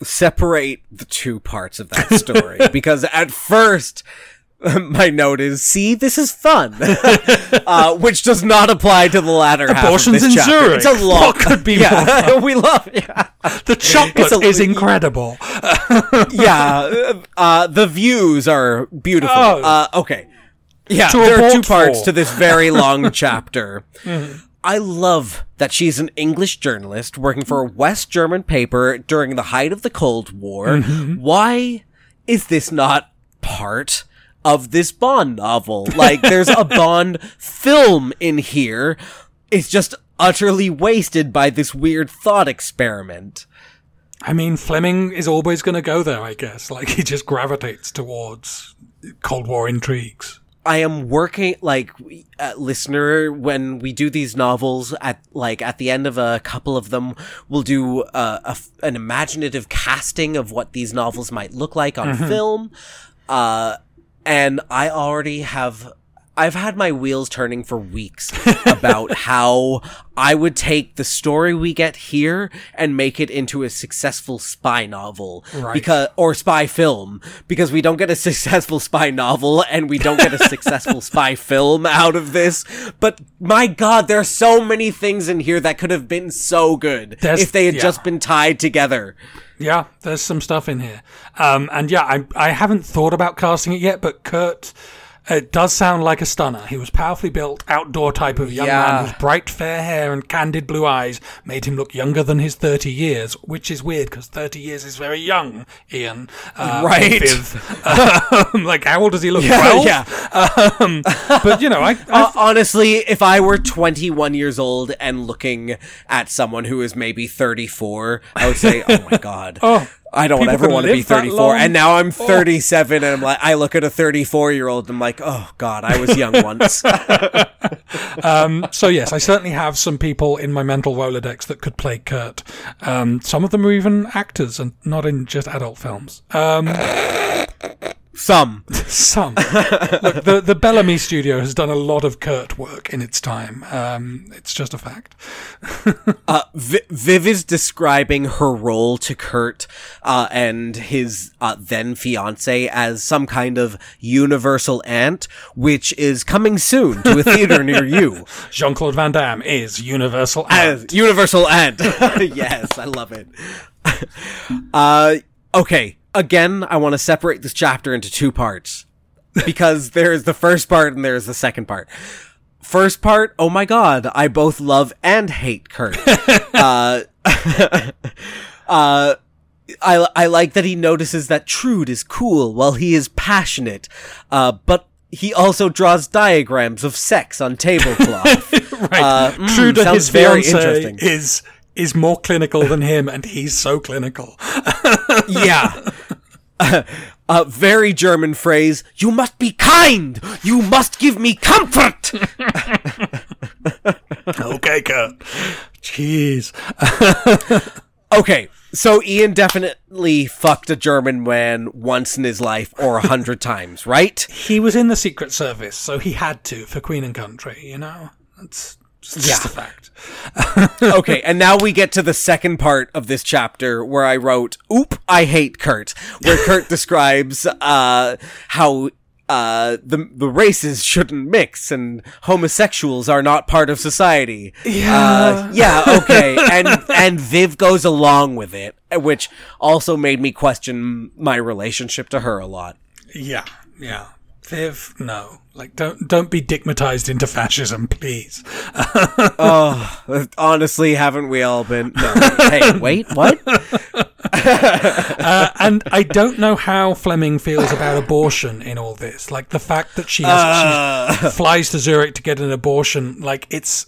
separate the two parts of that story because at first my note is see this is fun uh, which does not apply to the latter Abortions in chapter. Zurich. it's a lot What could be more yeah we love yeah The chocolate a- is incredible. yeah uh, uh, the views are beautiful Oh. uh, okay Yeah, to there are two parts for. to this very long chapter. I love that she's an English journalist working for a West German paper during the height of the Cold War. Why is this not part of this Bond novel? Like, there's a Bond film in here. It's just utterly wasted by this weird thought experiment. I mean, Fleming is always going to go there, I guess. Like, he just gravitates towards Cold War intrigues. I am working like uh, listener when we do these novels at like at the end of a couple of them we'll do uh, a an imaginative casting of what these novels might look like on film uh and I already have I've had my wheels turning for weeks about how I would take the story we get here and make it into a successful spy novel Right. because or spy film because we don't get a successful spy novel and we don't get a successful spy film out of this but my god there are so many things in here that could have been so good There's- if they had yeah. just been tied together Yeah, there's some stuff in here. Um, and yeah, I, I haven't thought about casting it yet, but Kurt, it does sound like a stunner. He was powerfully built, outdoor type of young Yeah. man whose bright fair hair and candid blue eyes made him look younger than his 30 years, which is weird because 30 years is very young, Ian. Uh, Right. Um, like, how old does he look? 12? yeah Um, but, you know, I, I Uh, honestly, if I were 21 years old and looking at someone who is maybe 34, I would say, "Oh my god, Oh, I don't people ever want to be 34." long? And now I'm 37, and I'm like, I look at a 34 year old, and I'm like, "Oh god, I was young once." So yes, I certainly have some people in my mental Rolodex that could play Kurt. Um, some of them are even actors and not in just adult films. Um, Some. some. Look, the the Bel Ami Studio has done a lot of Kurt work in its time. Um, it's just a fact. Uh, v- Viv is describing her role to Kurt uh, and his uh, then fiance as some kind of universal aunt, which is coming soon to a theater near you. Jean Claude Van Damme is Universal. As Ant. universal aunt. yes, I love it. uh, okay. Again, I want to separate this chapter into two parts because there's the first part and there's the second part. First part, oh my god, I both love and hate Kurt. uh, uh, I, I like that he notices that Trude is cool while he is passionate, uh, but he also draws diagrams of sex on tablecloth. right. uh, mm, True to sounds his very interesting. is is more clinical than him, and he's so clinical. yeah. A very German phrase, you must be kind! You must give me comfort! okay, Kurt. Jeez. okay, so Ian definitely fucked a German man once in his life or a hundred times, right? He was in the Secret Service, so he had to for Queen and Country. You know, that's just Yeah. a fact. Okay, and now we get to the second part of this chapter where I wrote, Oop, I hate Kurt, where Kurt describes uh, how uh, the the races shouldn't mix and homosexuals are not part of society. Yeah. Uh, yeah, okay. And and Viv goes along with it, which also made me question my relationship to her a lot. Yeah, yeah. Viv, no. Like, don't don't be digmatized into fascism, please. Oh, honestly, haven't we all been? No. Hey, wait, what? Uh, and I don't know how Fleming feels about abortion in all this. Like the fact that she has, she flies to Zurich to get an abortion. Like it's.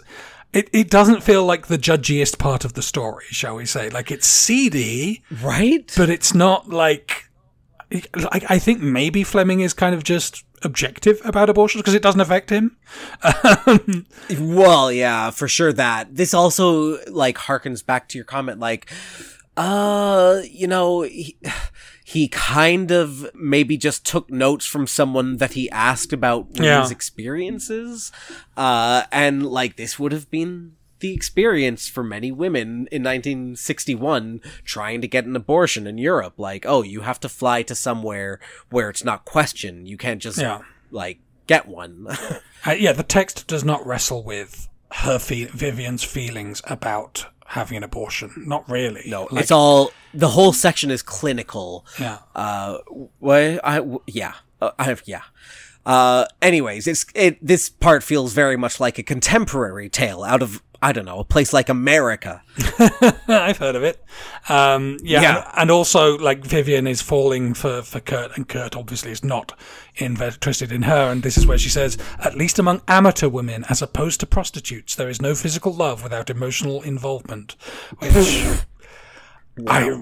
It, it doesn't feel like the judgiest part of the story, shall we say? Like it's seedy, Right? but it's not like. I, I think maybe Fleming is kind of just objective about abortions because it doesn't affect him. Well, yeah, for sure that. This also like harkens back to your comment like uh, you know, he, he kind of maybe just took notes from someone that he asked about Yeah. experiences. Uh, and like this would have been the experience for many women in 1961 trying to get an abortion in Europe. Like, oh, you have to fly to somewhere where it's not questioned. You can't just Yeah. like get one. Uh, yeah, the text does not wrestle with her fe- Vivian's feelings about having an abortion. Not really. No, Like, it's all the whole section is clinical. yeah. Uh, what I w- yeah, uh, I yeah. Uh, anyways, it's it. This part feels very much like a contemporary tale out of I don't know a place like America. I've heard of it. Um, yeah, Yeah. And, and also like Vivian is falling for for Kurt, and Kurt obviously is not interested in her. And this is where she says, "At least among amateur women, as opposed to prostitutes, there is no physical love without emotional involvement." Which I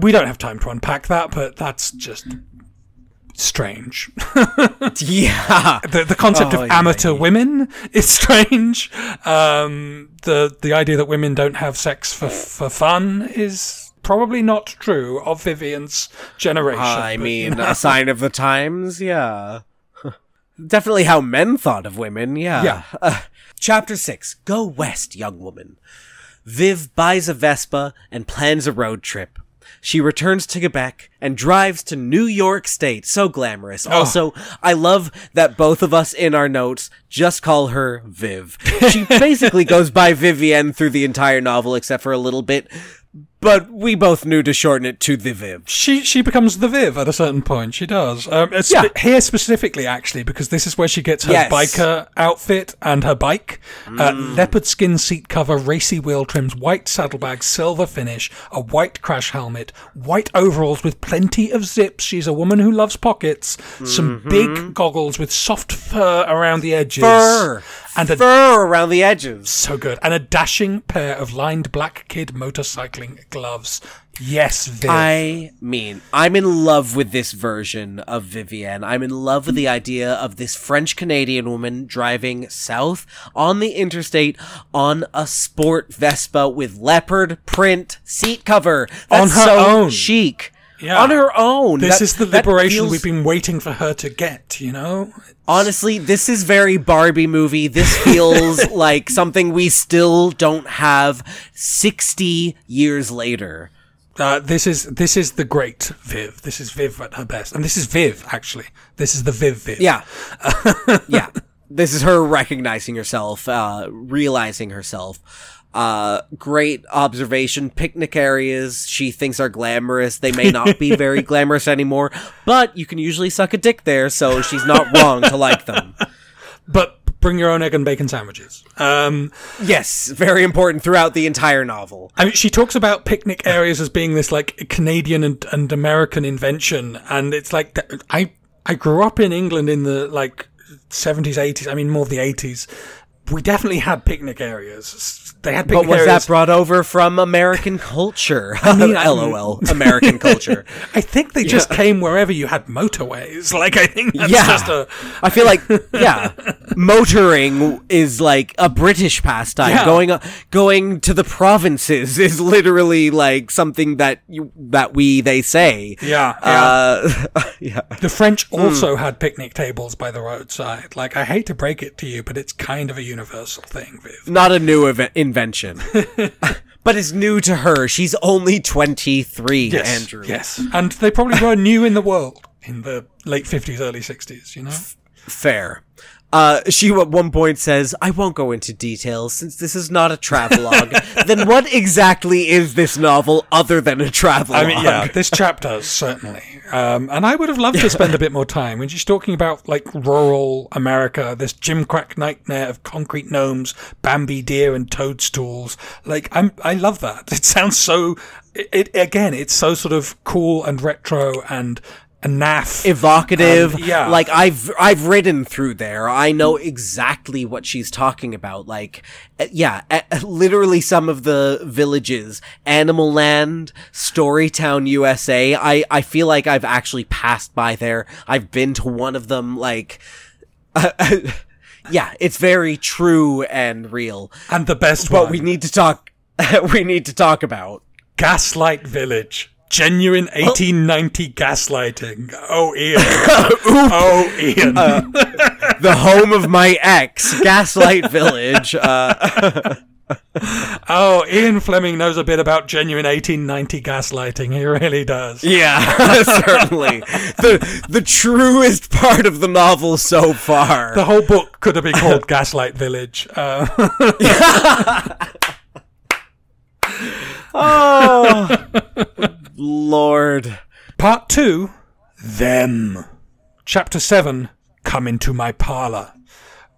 we don't have time to unpack that, but that's just strange. yeah, the, the concept Oh, of yeah, amateur women is strange. Um, the the idea that women don't have sex for for fun is probably not true of Vivian's generation. I but, mean you know. a sign of the times. Yeah, definitely how men thought of women. Yeah. Yeah. Uh, chapter six: Go west, young woman. Viv buys a Vespa and plans a road trip. She returns to Quebec and drives to New York State. So glamorous. Also, I love that both of us in our notes just call her Viv. She basically goes by Vivienne through the entire novel except for a little bit, but we both knew to shorten it to the Viv. she she becomes the Viv at a certain point. She does. Um, Yeah. here specifically, actually, because this is where she gets her Yes. biker outfit and her bike: uh, leopard skin seat cover, racy wheel trims, white saddlebags, silver finish, a white crash helmet, white overalls with plenty of zips. She's a woman who loves pockets. Some big goggles with soft fur around the edges, Fur! and a Fur around the edges. so good, and a dashing pair of lined black kid motorcycling gloves. Yes, Viv. I mean, I'm in love with this version of Vivienne. I'm in love with the idea of this French Canadian woman driving south on the interstate on a sport Vespa with leopard print seat cover. On her so own. chic. Yeah. On her own. This That- is the liberation feels- we've been waiting for her to get, you know? Honestly, this is very Barbie movie. This feels like something we still don't have 60 years later. Uh, this is this is the great Viv. This is Viv at her best, and this is Viv actually. This is the Viv Viv. Yeah. yeah. This is her recognizing herself, uh, realizing herself. Uh, great observation. Picnic areas she thinks are glamorous. They may not be very glamorous anymore, but you can usually suck a dick there, so she's not wrong to like them. But bring your own egg and bacon sandwiches. Um, Yes, very important throughout the entire novel. I mean, she talks about picnic areas as being this like Canadian and, and American invention, and it's like I I grew up in England in the like seventies, eighties. I mean, more the eighties. We definitely had picnic areas. They had picnic But was areas. that brought over from American culture? I mean, LOL, American culture. I think they just came wherever you had motorways. Like I think that's yeah, just a I feel like yeah, motoring is like a British pastime. Yeah. Going going to the provinces is literally like something that you that we they say. Yeah, Uh, yeah. The French Hmm. also had picnic tables by the roadside. Like, I hate to break it to you, but it's kind of a universal thing, Viv. Not a new ev- invention, but it's new to her. She's only twenty three. Andrew. Yes. And they probably were new in the world in the late 50s, early 60s, you know? Fair. Uh, she at one point says, I won't go into details since this is not a travelogue. then what exactly is this novel other than a travelogue? I mean, yeah, this chapter, certainly. Um, and I would have loved to spend a bit more time when she's talking about, like, rural America, this gimcrack nightmare of concrete gnomes, Bambi deer, and toadstools. Like, I'm, I love that. It sounds so, it, it again, it's so sort of cool and retro and, and naff. evocative. Um, yeah. Like I've I've ridden through there. I know exactly what she's talking about. Like uh, yeah, uh, literally some of the villages, Animal Land, Storytown, USA. I I feel like I've actually passed by there. I've been to one of them like yeah, it's very true and real. and the best But one. we need to talk we need to talk about Gaslight Village. Genuine 1890 gaslighting. Oh, Ian. oh, Ian. the home of my ex, Gaslight Village. Uh oh, Ian Fleming knows a bit about genuine 1890 gaslighting. He really does. Yeah, certainly. The the truest part of the novel so far. The whole book could have been called Gaslight Village. Uh, oh, Lord. part two Them. Chapter 7 Come into my parlor.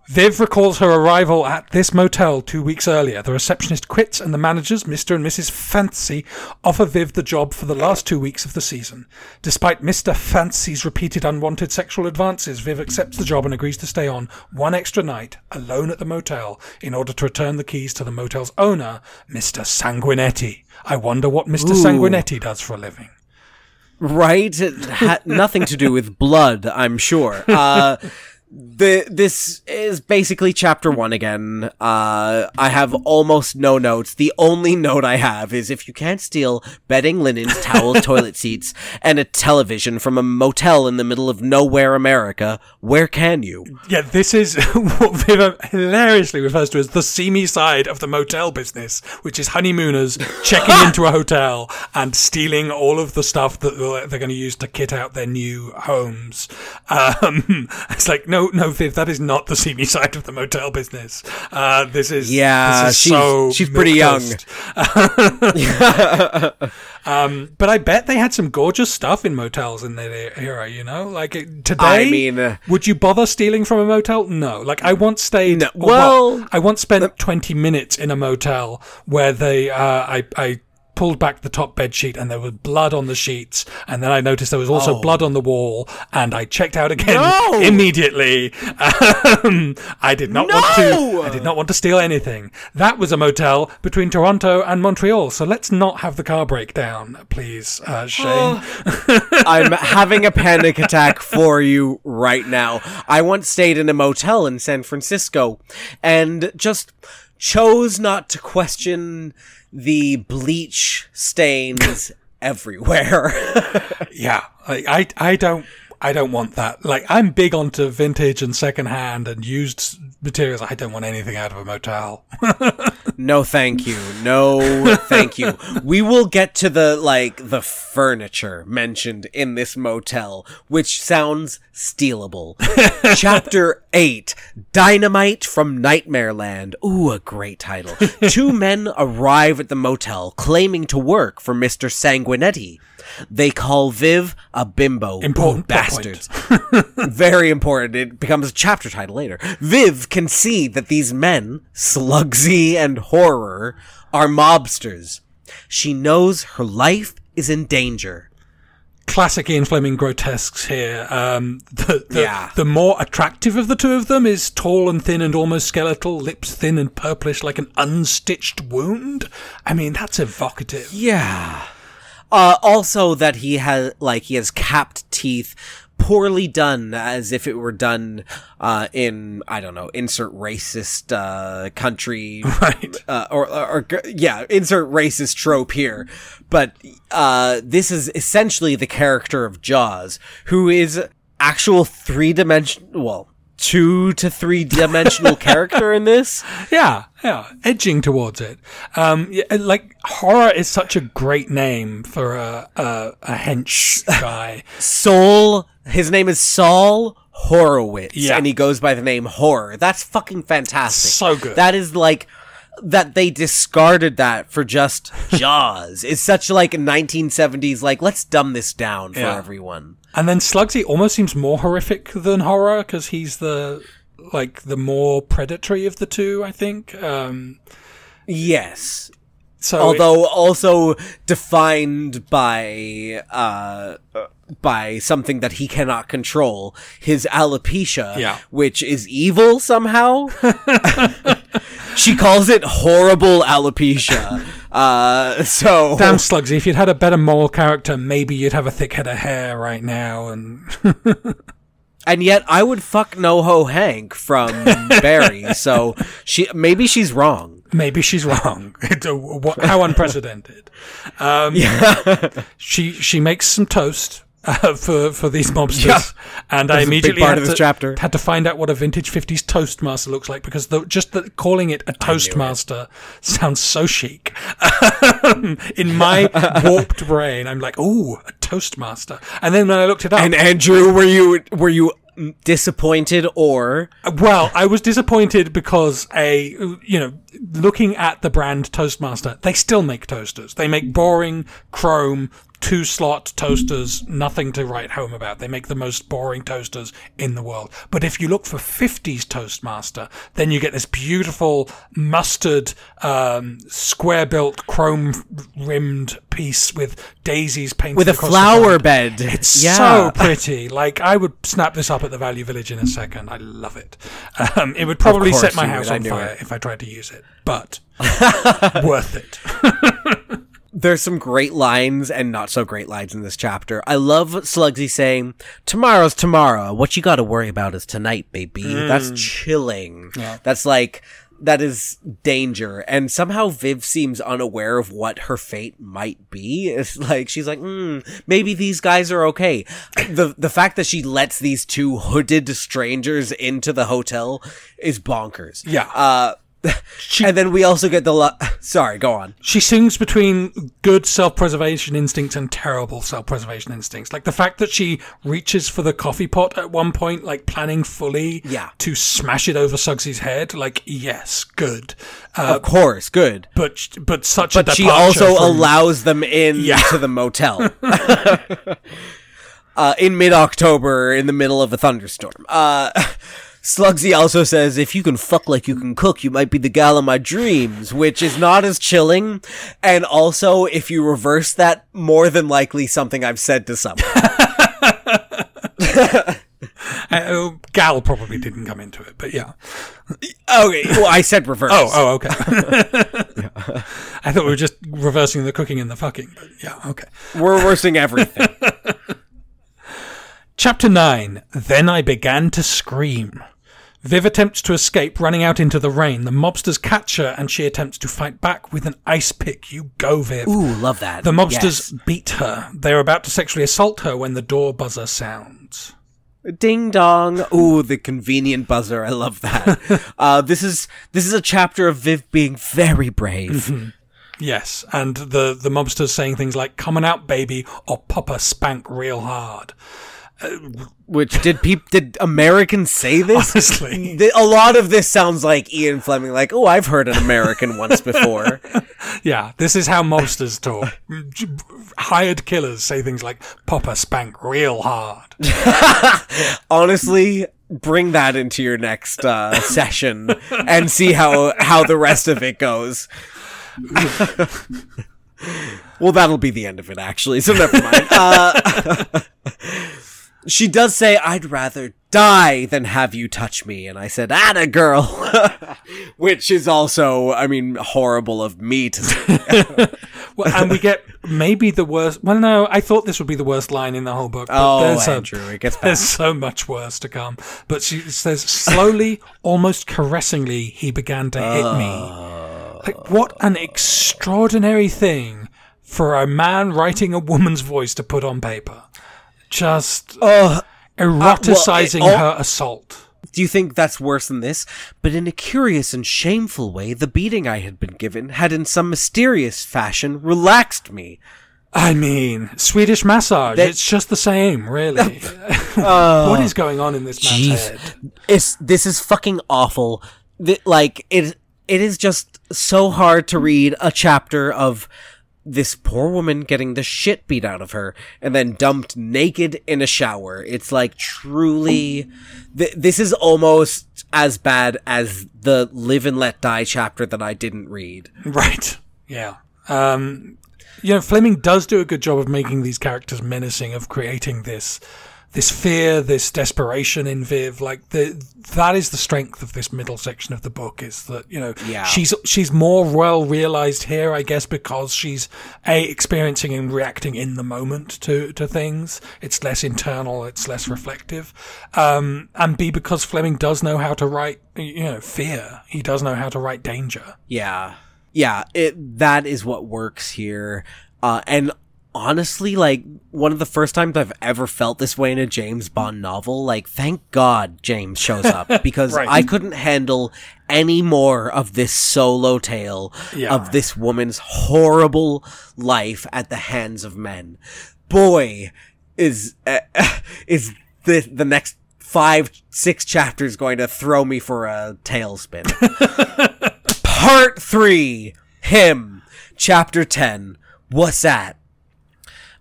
Viv recalls her arrival at this motel two weeks earlier. The receptionist quits, and the managers, Mr. and Mrs. Phancey, offer Viv the job for the last two weeks of the season. Despite Mr. Phancey's repeated unwanted sexual advances, Viv accepts the job and agrees to stay on one extra night, alone at the motel, in order to return the keys to the motel's owner, Mr. Sanguinetti. I wonder what Mr. Ooh. Sanguinetti does for a living. Right? It had nothing to do with blood, I'm sure. Uh, the this is basically chapter one again. Uh, I have almost no notes. The only note I have is if you can't steal bedding, linens, towels, toilet seats, and a television from a motel in the middle of nowhere, America, where can you? Yeah, this is what Viv hilariously refers to as the seamy side of the motel business, which is honeymooners checking into a hotel and stealing all of the stuff that they're they're going to use to kit out their new homes. Um, it's like, no, no, no, Viv, that is not the seamy side of the motel business. Uh, this is Yeah, this is she's- so she's pretty young. um, but I bet they had some gorgeous stuff in motels in their era. You know, like today. I mean, uh, would you bother stealing from a motel? No. Like I once stayed. No, or well- I once spent twenty minutes in a motel where they, uh, I, I pulled back the top bed sheet and there was blood on the sheets, and then I noticed there was also blood on the wall, and I checked out again Oh. No! immediately. Um, I did not want to. I did not want to steal anything. That was a motel between Toronto and Montreal. So let's not have the car breakdown, please, uh, Shane. I'm having a panic attack for you right now. I once stayed in a motel in San Francisco and just chose not to question the bleach stains everywhere. Yeah, I, I, I don't, I don't want that. Like, I'm big onto vintage and secondhand and used materials. I don't want anything out of a motel. no, thank you. No, thank you. We will get to the, like, the furniture mentioned in this motel, which sounds stealable. Chapter 8 Dynamite from Nightmare Land. Ooh, a great title. Two men arrive at the motel claiming to work for Mr. Sanguinetti. They call Viv a bimbo. Important bastards. Very important. It becomes a chapter title later. Viv can see that these men, Sluggsy and Horror, are mobsters. She knows her life is in danger. Classic Ian Fleming grotesques here. Um, the, the, Yeah. the more attractive of the two of them is tall and thin and almost skeletal, lips thin and purplish like an unstitched wound. I mean, that's evocative. Yeah. Uh, also that he has, like, he has capped teeth, poorly done, as if it were done, uh, in, I don't know, insert racist, uh, country. Right. Uh, or, or, or, yeah, insert racist trope here. But, uh, this is essentially the character of Jaws, who is actual three dimension, well, two to three dimensional character in this. Yeah, yeah, edging towards it. Um, yeah, like horror is such a great name for a a, a hench guy. Saul, His name is Sol Horowitz, Yeah. and he goes by the name Horror. That's fucking fantastic. So good. That is like that they discarded that for just Jaws. it's such like 1970s. Like let's dumb this down for Yeah. everyone. And then Sluggsy almost seems more horrific than horror because he's the like the more predatory of the two. I think. Um, Yes. so Although also defined by uh by something that he cannot control, his alopecia, Yeah. which is evil somehow. she calls it horrible alopecia. Uh, so Damn Sluggsy, if you'd had a better moral character, maybe you'd have a thick head of hair right now. And and yet I would fuck NoHo Hank from Barry. So she maybe she's wrong. maybe she's wrong. What- How unprecedented. Um, She she makes some toast. Uh, for for these mobsters, Yeah. and I That's immediately had to, had to find out what a vintage fifties toastmaster looks like because the, just the, calling it a toastmaster sounds so chic. In my warped brain, I'm like, "Ooh, a toastmaster!" And then when I looked it up, And Andrew, were you were you disappointed or Well, I was disappointed because a you know looking at the brand Toastmaster, they still make toasters. They make boring chrome two slot toasters, nothing to write home about. They make the most boring toasters in the world. But if you look for 50s Toastmaster, then you get this beautiful mustard, um, square built, chrome rimmed piece with daisies painted With a flower bed. It's yeah. so pretty. Like I would snap this up at the Value Village in a second. I love it. Um, it would probably set my house would. On fire it. if I tried to use it, but worth it. There's some great lines and not so great lines in this chapter. I love Sluggsy saying, Tomorrow's tomorrow. What you gotta worry about is tonight, baby. That's chilling. That's like, that is danger. And somehow Viv seems unaware of what her fate might be. It's like, she's like, hmm, maybe these guys are okay. The, the fact that she lets these two hooded strangers into the hotel is bonkers. Yeah. Uh, and then we also get the, lo- sorry, go on. She sings between good self-preservation instincts and terrible self-preservation instincts. Like the fact that she reaches for the coffee pot at one point, like planning fully Yeah. to smash it over Sluggsy's head. Like, yes, good. Uh, Of course, good. but but such a But she also from- allows them in Yeah. to the motel. uh, in mid October, in the middle of a thunderstorm. Uh, Sluggsy also says, if you can fuck like you can cook, you might be the gal of my dreams, which is not as chilling. And also, if you reverse that, more than likely something I've said to someone. Uh, Gal probably didn't come into it, but yeah. okay, well, I said reverse. Oh, oh, okay. I thought we were just reversing the cooking and the fucking, but yeah, okay. We're reversing everything. Chapter 9 Then I began to scream. Viv attempts to escape, running out into the rain. The mobsters catch her, and she attempts to fight back with an ice pick. You go, Viv. Ooh, love that. the mobsters Yes. beat her. They are about to sexually assault her when the door buzzer sounds. Ding dong. Ooh, the convenient buzzer. I love that. uh, this is this is a chapter of Viv being very brave. Yes, and the, the mobsters saying things like, coming out, baby, or Papa spank real hard. Which did peop did Americans say this? Honestly. A lot of this sounds like Ian Fleming, like, oh, I've heard an American once before. Yeah, this is how mobsters talk. Hired killers say things like, Papa spank real hard. Honestly, bring that into your next uh, session and see how how the rest of it goes. well, that'll be the end of it, actually. So never mind. Uh, she does say, "I'd rather die than have you touch me," and I said, "Atta girl," which is also, I mean, horrible of me to say. Well, and we get maybe the worst. Well, no, I thought this would be the worst line in the whole book. But Oh, there's, a- Andrew, it gets there's bad. so much worse to come. But she says, slowly, almost caressingly, he began to hit me. Oh. Like, what an extraordinary thing for a man writing a woman's voice to put on paper. Just Uh, eroticizing well, it- her assault. Do you think that's worse than this? But in a curious and shameful way, the beating I had been given had in some mysterious fashion relaxed me. I mean, Swedish massage. That- it's just the same, really. what is going on in this man's head? It's, this is fucking awful. Th- like, it, it is just so hard to read a chapter of this poor woman getting the shit beat out of her and then dumped naked in a shower. It's like truly, th- this is almost as bad as the live and let die chapter that I didn't read. Right. Yeah. Um, you know, Fleming does do a good job of making these characters menacing, of creating this this fear, this desperation in Viv. Like the that is the strength of this middle section of the book. Is that you know Yeah. she's she's more well realized here, I guess, because she's a experiencing and reacting in the moment to to things. It's less internal, it's less reflective, um, and b because Fleming does know how to write you know fear. He does know how to write danger. Yeah. Yeah, it that is what works here. Uh and honestly, like one of the first times I've ever felt this way in a James Bond novel, like thank God James shows up because Right. I couldn't handle any more of this solo tale Yeah. of this woman's horrible life at the hands of men. Boy, is uh, is the the next 5 6 chapters going to throw me for a tailspin. Part 3 Him Chapter 10 What's that?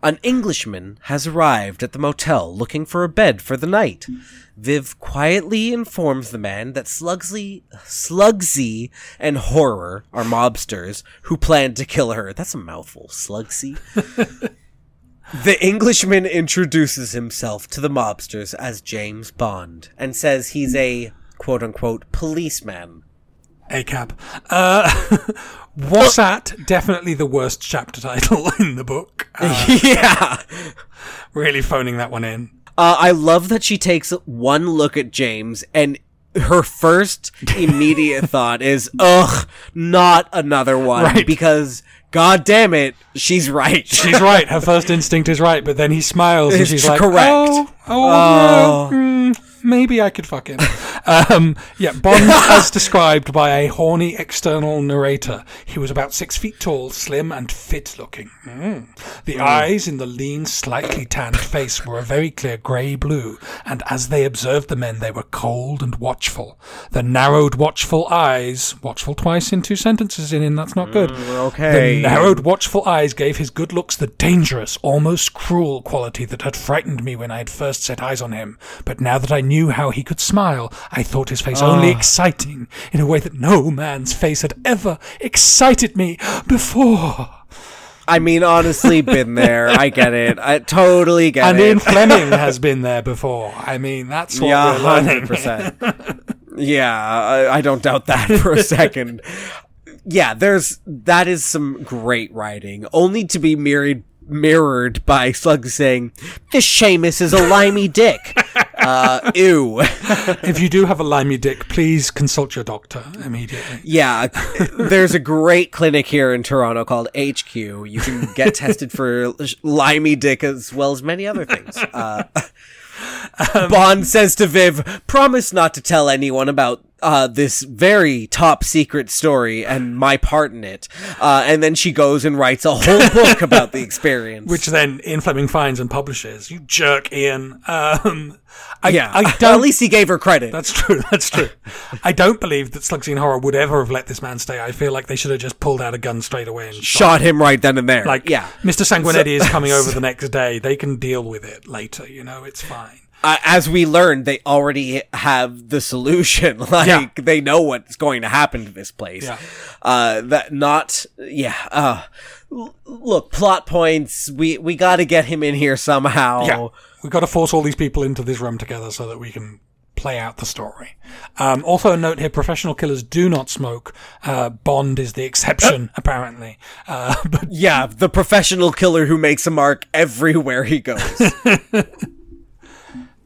An Englishman has arrived at the motel looking for a bed for the night. Viv quietly informs the man that Slugsley, Sluggsy and Horror are mobsters who plan to kill her. That's a mouthful, Sluggsy. the Englishman introduces himself to the mobsters as James Bond and says he's a quote unquote policeman. A cab. Uh, Wasat, definitely the worst chapter title in the book. Uh, yeah. really phoning that one in. Uh, I love that she takes one look at James and her first immediate thought is, ugh, not another one. Right. Because, god damn it, she's right. She's right. Her first instinct is right, but then he smiles and It's she's like, correct. Oh, oh, Oh. no, mm, maybe I could fuck him. um, yeah, Bond, as described by a horny external narrator, he was about six feet tall, slim, and fit looking. Mm. The eyes in the lean, slightly tanned face were a very clear grey blue, and as they observed the men, they were cold and watchful. The narrowed, watchful eyes, watchful twice in two sentences in, in that's not good. okay. The narrowed, watchful eyes gave his good looks the dangerous, almost cruel quality that had frightened me when I had first set eyes on him. But now that I knew how he could smile, I thought his face only ah. exciting in a way that no man's face had ever excited me before. I mean, honestly, been there. I get it. I totally get And it. Ian Fleming has been there before. I mean, that's what yeah, we're learning. 100%. yeah, I, I don't doubt that for a second. Yeah, there's, that is some great writing, only to be mirrored, mirrored by Slug saying, this Seamus is a limey dick. Uh, ew. If you do have a limey dick, please consult your doctor immediately. Yeah, there's a great clinic here in Toronto called HQ. You can get tested for limey dick as well as many other things. Uh, Bond says to Viv, "Promise not to tell anyone about uh, this very top secret story and my part in it." Uh, and then she goes and writes a whole book about the experience. Which then Ian Fleming finds and publishes. You jerk, Ian. Um, I, yeah, I at don't. least he gave her credit. That's true. That's true. I don't believe that Sluggsy and Horror would ever have let this man stay. I feel like they should have just pulled out a gun straight away and shot. Shot him right then and there. Like, yeah, Mr. Sanguinetti is coming over the next day. They can deal with it later. You know, it's fine. Uh, as we learned, they already have the solution. like Yeah. they know what's going to happen to this place. Yeah. Uh, that not, yeah. Uh, l- look, plot points. We we got to get him in here somehow. Yeah, we've got to force all these people into this room together so that we can play out the story. Um, also, a note here: professional killers do not smoke. Uh, Bond is the exception, apparently. Uh, but Yeah, the professional killer who makes a mark everywhere he goes.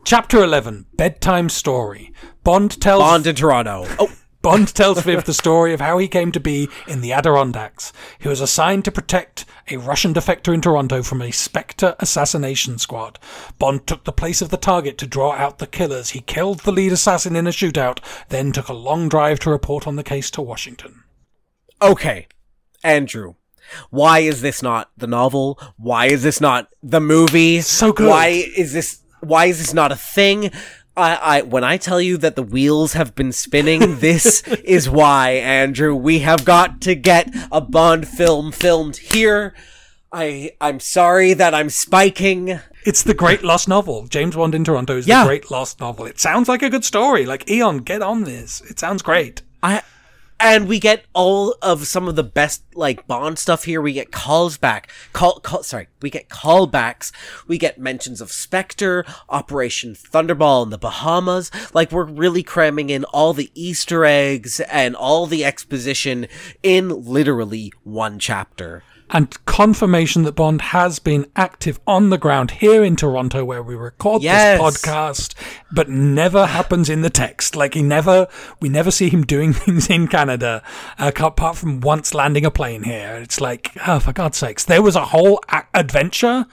Chapter 11 Bedtime Story. Bond tells Bond in Toronto. Oh, Bond tells Viv the story of how he came to be in the Adirondacks. He was assigned to protect a Russian defector in Toronto from a Spectre assassination squad. Bond took the place of the target to draw out the killers. He killed the lead assassin in a shootout, then took a long drive to report on the case to Washington. okay, Andrew. Why is this not the novel? Why is this not the movie? So good. Why is this? Why is this not a thing? I, I when I tell you that the wheels have been spinning, this is why, Andrew. We have got to get a Bond film filmed here. I I'm sorry that I'm spiking. It's the great lost novel. James Bond in Toronto is Yeah. the great lost novel. It sounds like a good story. Like, Eon, get on this. It sounds great. I and we get all of some of the best like Bond stuff here. We get calls back, call, call sorry, we get callbacks. We get mentions of Spectre, Operation Thunderball in the Bahamas. Like we're really cramming in all the Easter eggs and all the exposition in literally one chapter. And confirmation that Bond has been active on the ground here in Toronto where we record Yes. this podcast, but never happens in the text. Like he never, we never see him doing things in Canada, uh, apart from once landing a plane here. It's like, oh, for God's sakes, there was a whole a- adventure.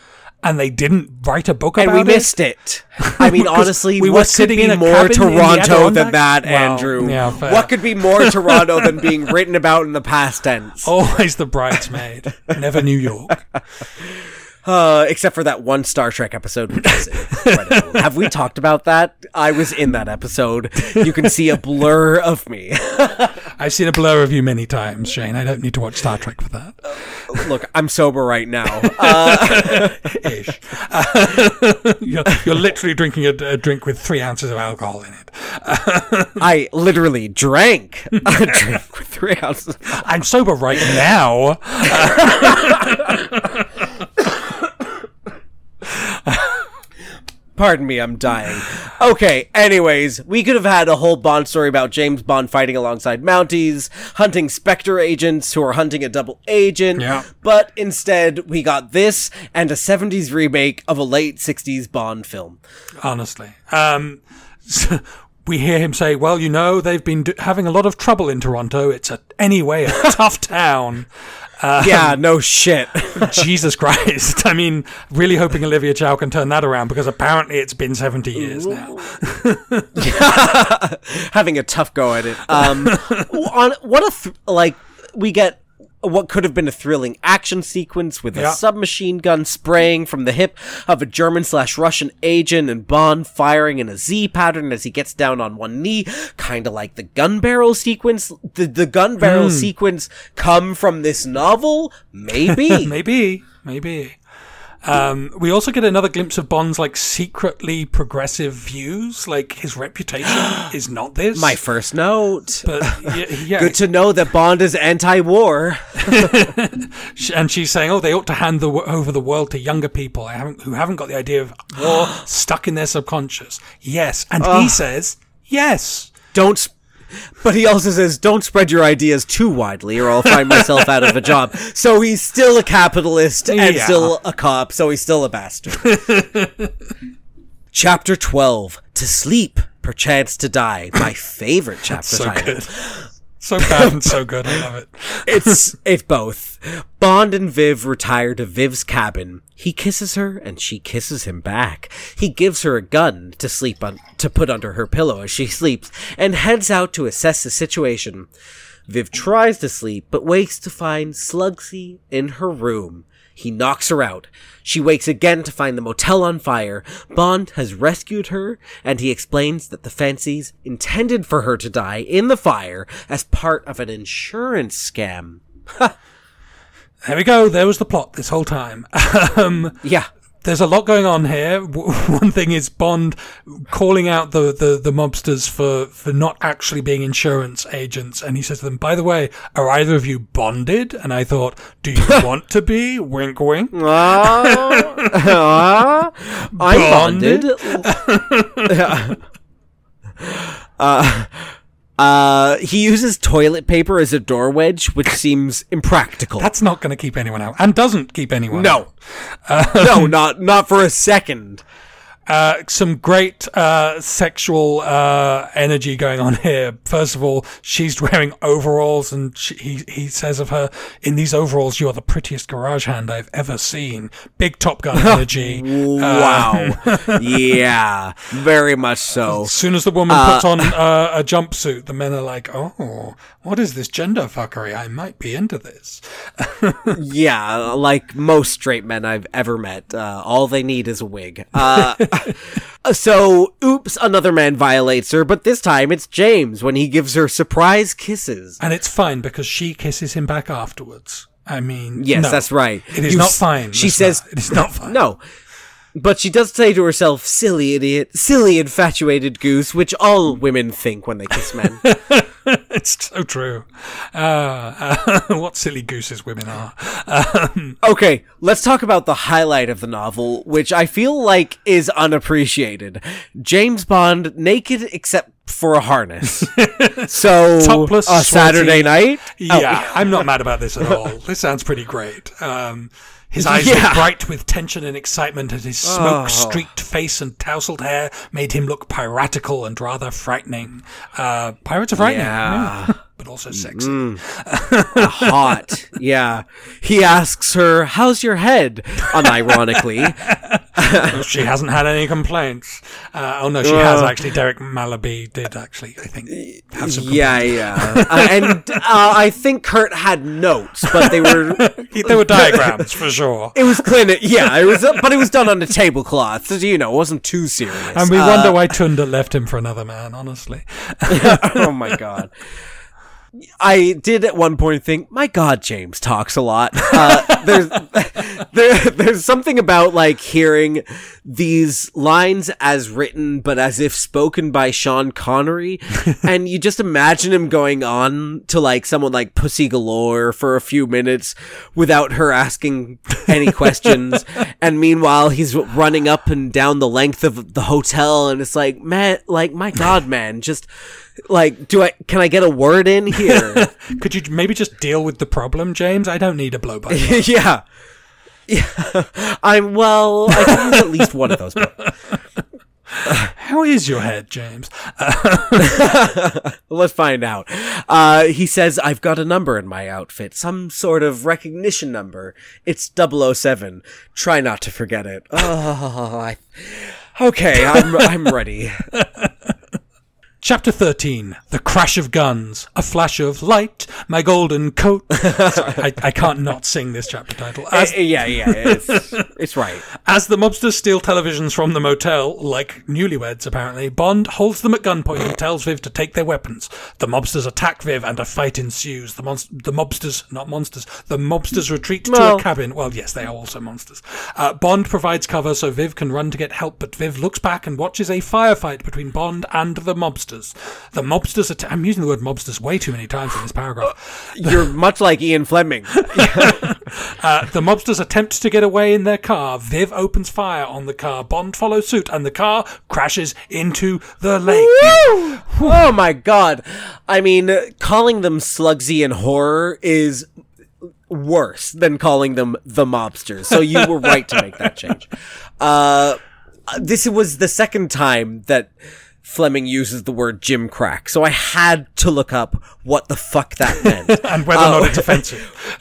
And they didn't write a book about it. And we missed it. I mean, honestly, we were sitting be in a more cabin in Toronto than that, Well, Andrew? yeah, what could be more Toronto than being written about in the past tense? Always the bridesmaid, never New York. Uh, except for that one Star Trek episode, which is incredible. Have we talked about that? I was in that episode. You can see a blur of me. I've seen a blur of you many times, Shane. I don't need to watch Star Trek for that. Look, I'm sober right now. Uh, Ish. Uh, you're, you're literally drinking a, a drink with three ounces of alcohol in it. I literally drank a drink with three ounces. I'm sober right now. Pardon me, I'm dying. Okay, anyways, we could have had a whole Bond story about James Bond fighting alongside Mounties, hunting Spectre agents who are hunting a double agent. Yeah. But instead, we got this and a 70s remake of a late 60s Bond film. honestly. Um, so we hear him say, "Well, you know, they've been do- having a lot of trouble in Toronto. It's a anyway a tough town." yeah, no shit. Jesus Christ! I mean, really hoping Olivia Chow can turn that around because apparently it's been seventy years now. Having a tough go at it. Um, on what a th- like we get what could have been a thrilling action sequence with a submachine gun spraying from the hip of a German slash Russian agent and Bond firing in a Z pattern as he gets down on one knee, kind of like the gun barrel sequence. Did the gun barrel hmm. sequence come from this novel? Maybe. Maybe, maybe. Um, we also get another glimpse of Bond's like secretly progressive views. Like his reputation is not this. My first note. but yeah, yeah. Good to know that Bond is anti-war. And she's saying, "Oh, they ought to hand the, over the world to younger people haven't, who haven't got the idea of war stuck in their subconscious." Yes, and he says, "Yes." don't but he also says don't spread your ideas too widely or i'll find myself out of a job. So he's still a capitalist and Yeah. still a cop so he's still a bastard. Chapter 12 to sleep perchance to die my favorite chapter So title. good, so bad and so good. I love it. it's it's both. Bond and Viv retire to Viv's cabin. He kisses her and she kisses him back. He gives her a gun to sleep on to put under her pillow as she sleeps and heads out to assess the situation. Viv tries to sleep but wakes to find Sluggsy in her room. He knocks her out. She wakes again to find the motel on fire. Bond has rescued her, and he explains that the Phanceys intended for her to die in the fire as part of an insurance scam. There we go. There was the plot this whole time. um, Yeah. There's a lot going on here. One thing is Bond calling out the, the, the mobsters for, for not actually being insurance agents. And he says to them, by the way, are either of you bonded? And I thought, do you want to be? Wink, wink. Uh, uh, I'm Bonded? bonded. uh, uh, he uses toilet paper as a door wedge, which seems impractical. That's not going to keep anyone out. And doesn't keep anyone no, out. no, not not for a second. Uh, some great uh, sexual uh, energy going on here. First of all, she's wearing overalls, and she, he he says of her, "In these overalls, you are the prettiest garage hand I've ever seen." Big Top Gun energy. Wow. yeah, very much so. As soon as the woman puts on uh, a jumpsuit, the men are like, "Oh, what is this gender fuckery? I might be into this." Yeah, like most straight men I've ever met, uh, all they need is a wig. Uh, so, oops, another man violates her, but this time it's James when he gives her surprise kisses. And it's fine because she kisses him back afterwards. I mean, Yes, no, that's right. It is You not fine. She says, it is not fine. No. But she does say to herself, silly idiot, silly infatuated goose, which all women think when they kiss men. it's so true. Uh, uh, what silly gooses women are. Okay, let's talk about the highlight of the novel, which I feel like is unappreciated. James Bond naked except for a harness. so, Topless, a Saturday night? Oh, Yeah, I'm not mad about this at all. This sounds pretty great. Um, his eyes Yeah. were bright with tension and excitement, and his Oh. smoke-streaked face and tousled hair made him look piratical and rather frightening. Uh, pirates are frightening. Yeah. but also sexy. Mm. Hot. Yeah. He asks her, How's your head? Unironically. she hasn't had any complaints. Uh, oh no, she has actually. Derek Mallaby did actually, I think, have some yeah, yeah. Uh, and uh, I think Kurt had notes, but they were. there were diagrams for sure. It was clinic. Yeah, it was, but it was done on a tablecloth. So, you know, it wasn't too serious. And we wonder why Tunda left him for another man, honestly. oh my god. I did at one point think, my God, James talks a lot. Uh, there's there, there's something about like hearing these lines as written, but as if spoken by Sean Connery, and you just imagine him going on to like someone like Pussy Galore for a few minutes without her asking any questions, and meanwhile he's running up and down the length of the hotel, and it's like, man, like my God, man, just like do i can i get a word in here? Could you maybe just deal with the problem james? I don't need a blow by yeah yeah. I'm well i can use at least one of those how is your head james? Let's find out. Uh, he says i've got a number in my outfit some sort of recognition number. It's 007 try not to forget it. Oh I... okay i'm i'm ready Chapter 13 The Crash of Guns. A flash of light, my golden coat. Sorry, I, I can't not sing this chapter title. As, uh, yeah, yeah, it's, it's right. As the mobsters steal televisions from the motel, like newlyweds apparently, Bond holds them at gunpoint and tells Viv to take their weapons. The mobsters attack Viv and a fight ensues. The, mon- the mobsters, not monsters, the mobsters retreat well, to a cabin. Well, yes, they are also monsters. Uh, Bond provides cover so Viv can run to get help, but Viv looks back and watches a firefight between Bond and the mobsters mobsters. The mobsters. Att- I'm using the word mobsters way too many times in this paragraph. You're much like Ian Fleming. uh, the mobsters attempt to get away in their car. Viv opens fire on the car. Bond follows suit, and the car crashes into the lake. oh my god! I mean, calling them Sluggsy and horror is worse than calling them the mobsters. So you were right to make that change. Uh, this was the second time that Fleming uses the word gimcrack. So I had to look up what the fuck that meant. and whether or not it's offensive.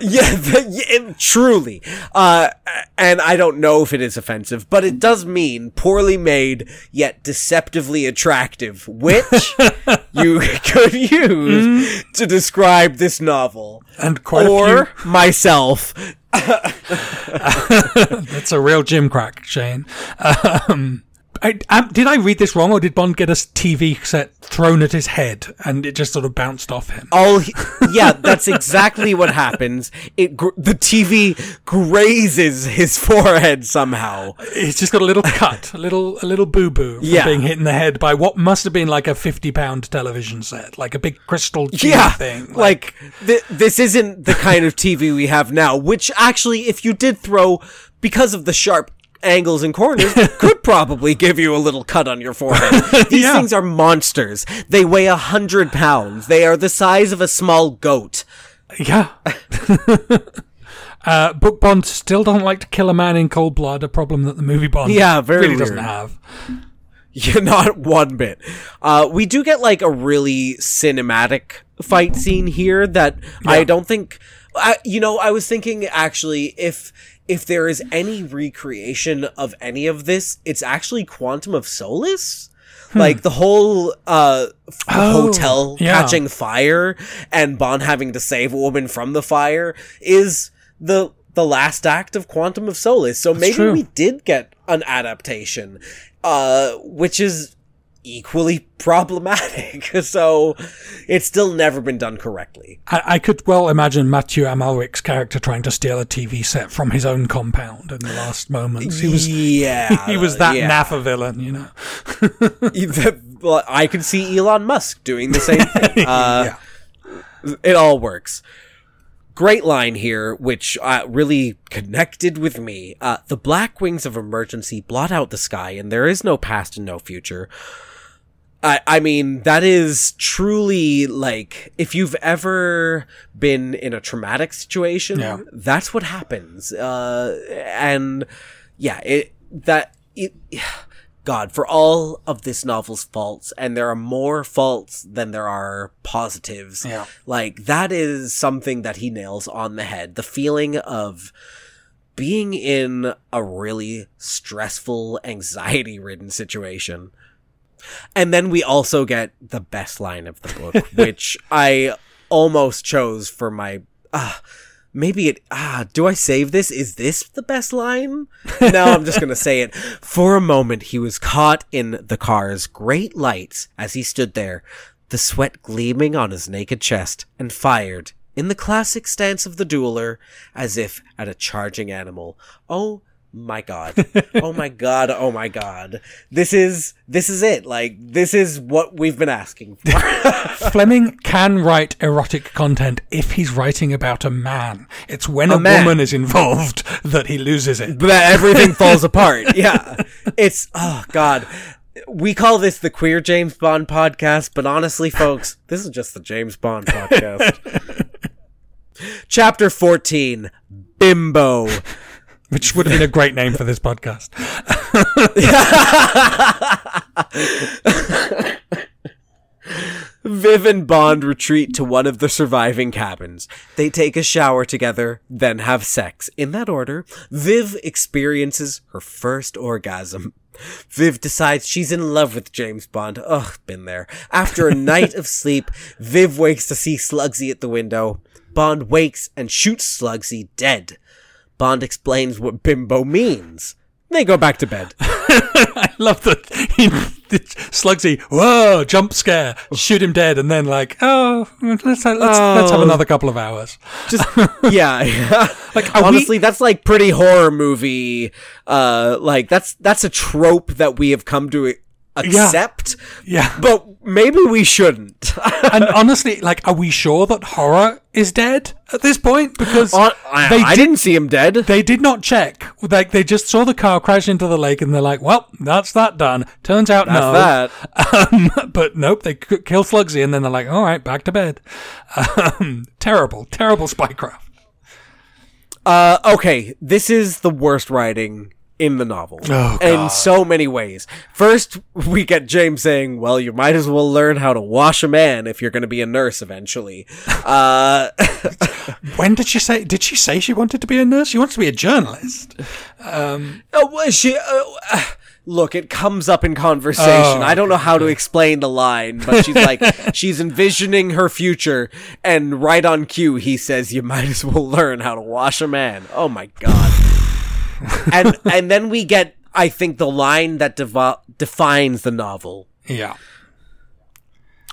yeah, the, yeah, truly. Uh, and I don't know if it is offensive, but it does mean poorly made yet deceptively attractive, which you could use mm. to describe this novel. And quite or myself. That's a real gimcrack, Shane. Um, I, um, did I read this wrong, or did Bond get a TV set thrown at his head and it just sort of bounced off him? Oh, yeah, that's exactly what happens. It gr- the TV grazes his forehead somehow. He's just got a little cut, a little a little boo boo yeah. being hit in the head by what must have been like a fifty pound television set, like a big crystal yeah, thing. Like, like th- this isn't the kind of TV we have now. Which actually, if you did throw because of the sharp angles and corners could probably give you a little cut on your forehead. These yeah. things are monsters. They weigh a hundred pounds. They are the size of a small goat. Yeah. uh, Book Bond still doesn't like to kill a man in cold blood, a problem that the movie Bond yeah, very really weird. doesn't have. Yeah, not one bit. Uh, we do get like a really cinematic fight scene here that yeah. I don't think. I, you know, I was thinking actually if if there is any recreation of any of this, it's actually Quantum of Solace. Hmm. Like the whole uh, oh, hotel yeah. catching fire and Bond having to save a woman from the fire is the the last act of Quantum of Solace. So That's maybe true. we did get an adaptation, uh, which is equally problematic. so it's still never been done correctly. I, I, could well imagine Matthew Amalric's character trying to steal a TV set from his own compound in the last moments. He was yeah, he was that yeah. naff villain, you know. I could see Elon Musk doing the same thing. Uh, yeah. It all works. Great line here, which uh, really connected with me. Uh, the black wings of emergency blot out the sky, and there is no past and no future. I, I mean, that is truly like, if you've ever been in a traumatic situation, yeah. that's what happens. Uh, and yeah, it, that, it, God, for all of this novel's faults, and there are more faults than there are positives. Yeah. Like, that is something that he nails on the head. The feeling of being in a really stressful, anxiety ridden situation. And then we also get the best line of the book, which I almost chose for my. Uh, maybe it. Ah, do I save this? Is this the best line? No, I'm just gonna say it. For a moment, he was caught in the car's great lights as he stood there, the sweat gleaming on his naked chest, and fired in the classic stance of the dueler, as if at a charging animal. Oh my god. oh my god. Oh my god. This is this is it. Like this is what we've been asking for. Fleming can write erotic content if he's writing about a man. It's when a, man. woman is involved that he loses it. but everything falls apart. Yeah. It's oh god. We call this the Queer James Bond podcast, but honestly, folks, this is just the James Bond podcast. Chapter 14 Bimbo. Which would have been a great name for this podcast. Viv and Bond retreat to one of the surviving cabins. They take a shower together, then have sex. In that order, Viv experiences her first orgasm. Viv decides she's in love with James Bond. Ugh, been there. After a night of sleep, Viv wakes to see Sluggsy at the window. Bond wakes and shoots Sluggsy dead. Bond explains what bimbo means. They go back to bed. I love that he Sluggsy, whoa, jump scare, shoot him dead, and then like, oh, let's let's let's have Oh. another couple of hours. Just yeah, yeah. Like, are we- honestly, that's like pretty horror movie. Uh, like that's that's a trope that we have come to accept. Yeah, But maybe we shouldn't. and honestly, like, are we sure that horror is dead at this point? Because On- I, they I did, didn't see him dead. they did not check. Like, they just saw the car crash into the lake, and they're like, "Well, that's that done." Turns out, no. That. Um, but nope, they kill Sluggsy, and then they're like, "All right, back to bed." Um, terrible, terrible spycraft. Uh, okay, this is the worst writing in the novel Oh, in so many ways. First, we get James saying, "Well, you might as well learn how to wash a man if you're going to be a nurse eventually." Uh, When did she say? Did she say she wanted to be a nurse? She wants to be a journalist. Oh, well, she. Uh, look, it comes up in conversation. Oh, I don't know how to explain the line, but she's like, she's envisioning her future, and right on cue, he says, "You might as well learn how to wash a man." Oh my god! and and then we get, I think, the line that devo- defines the novel. Yeah.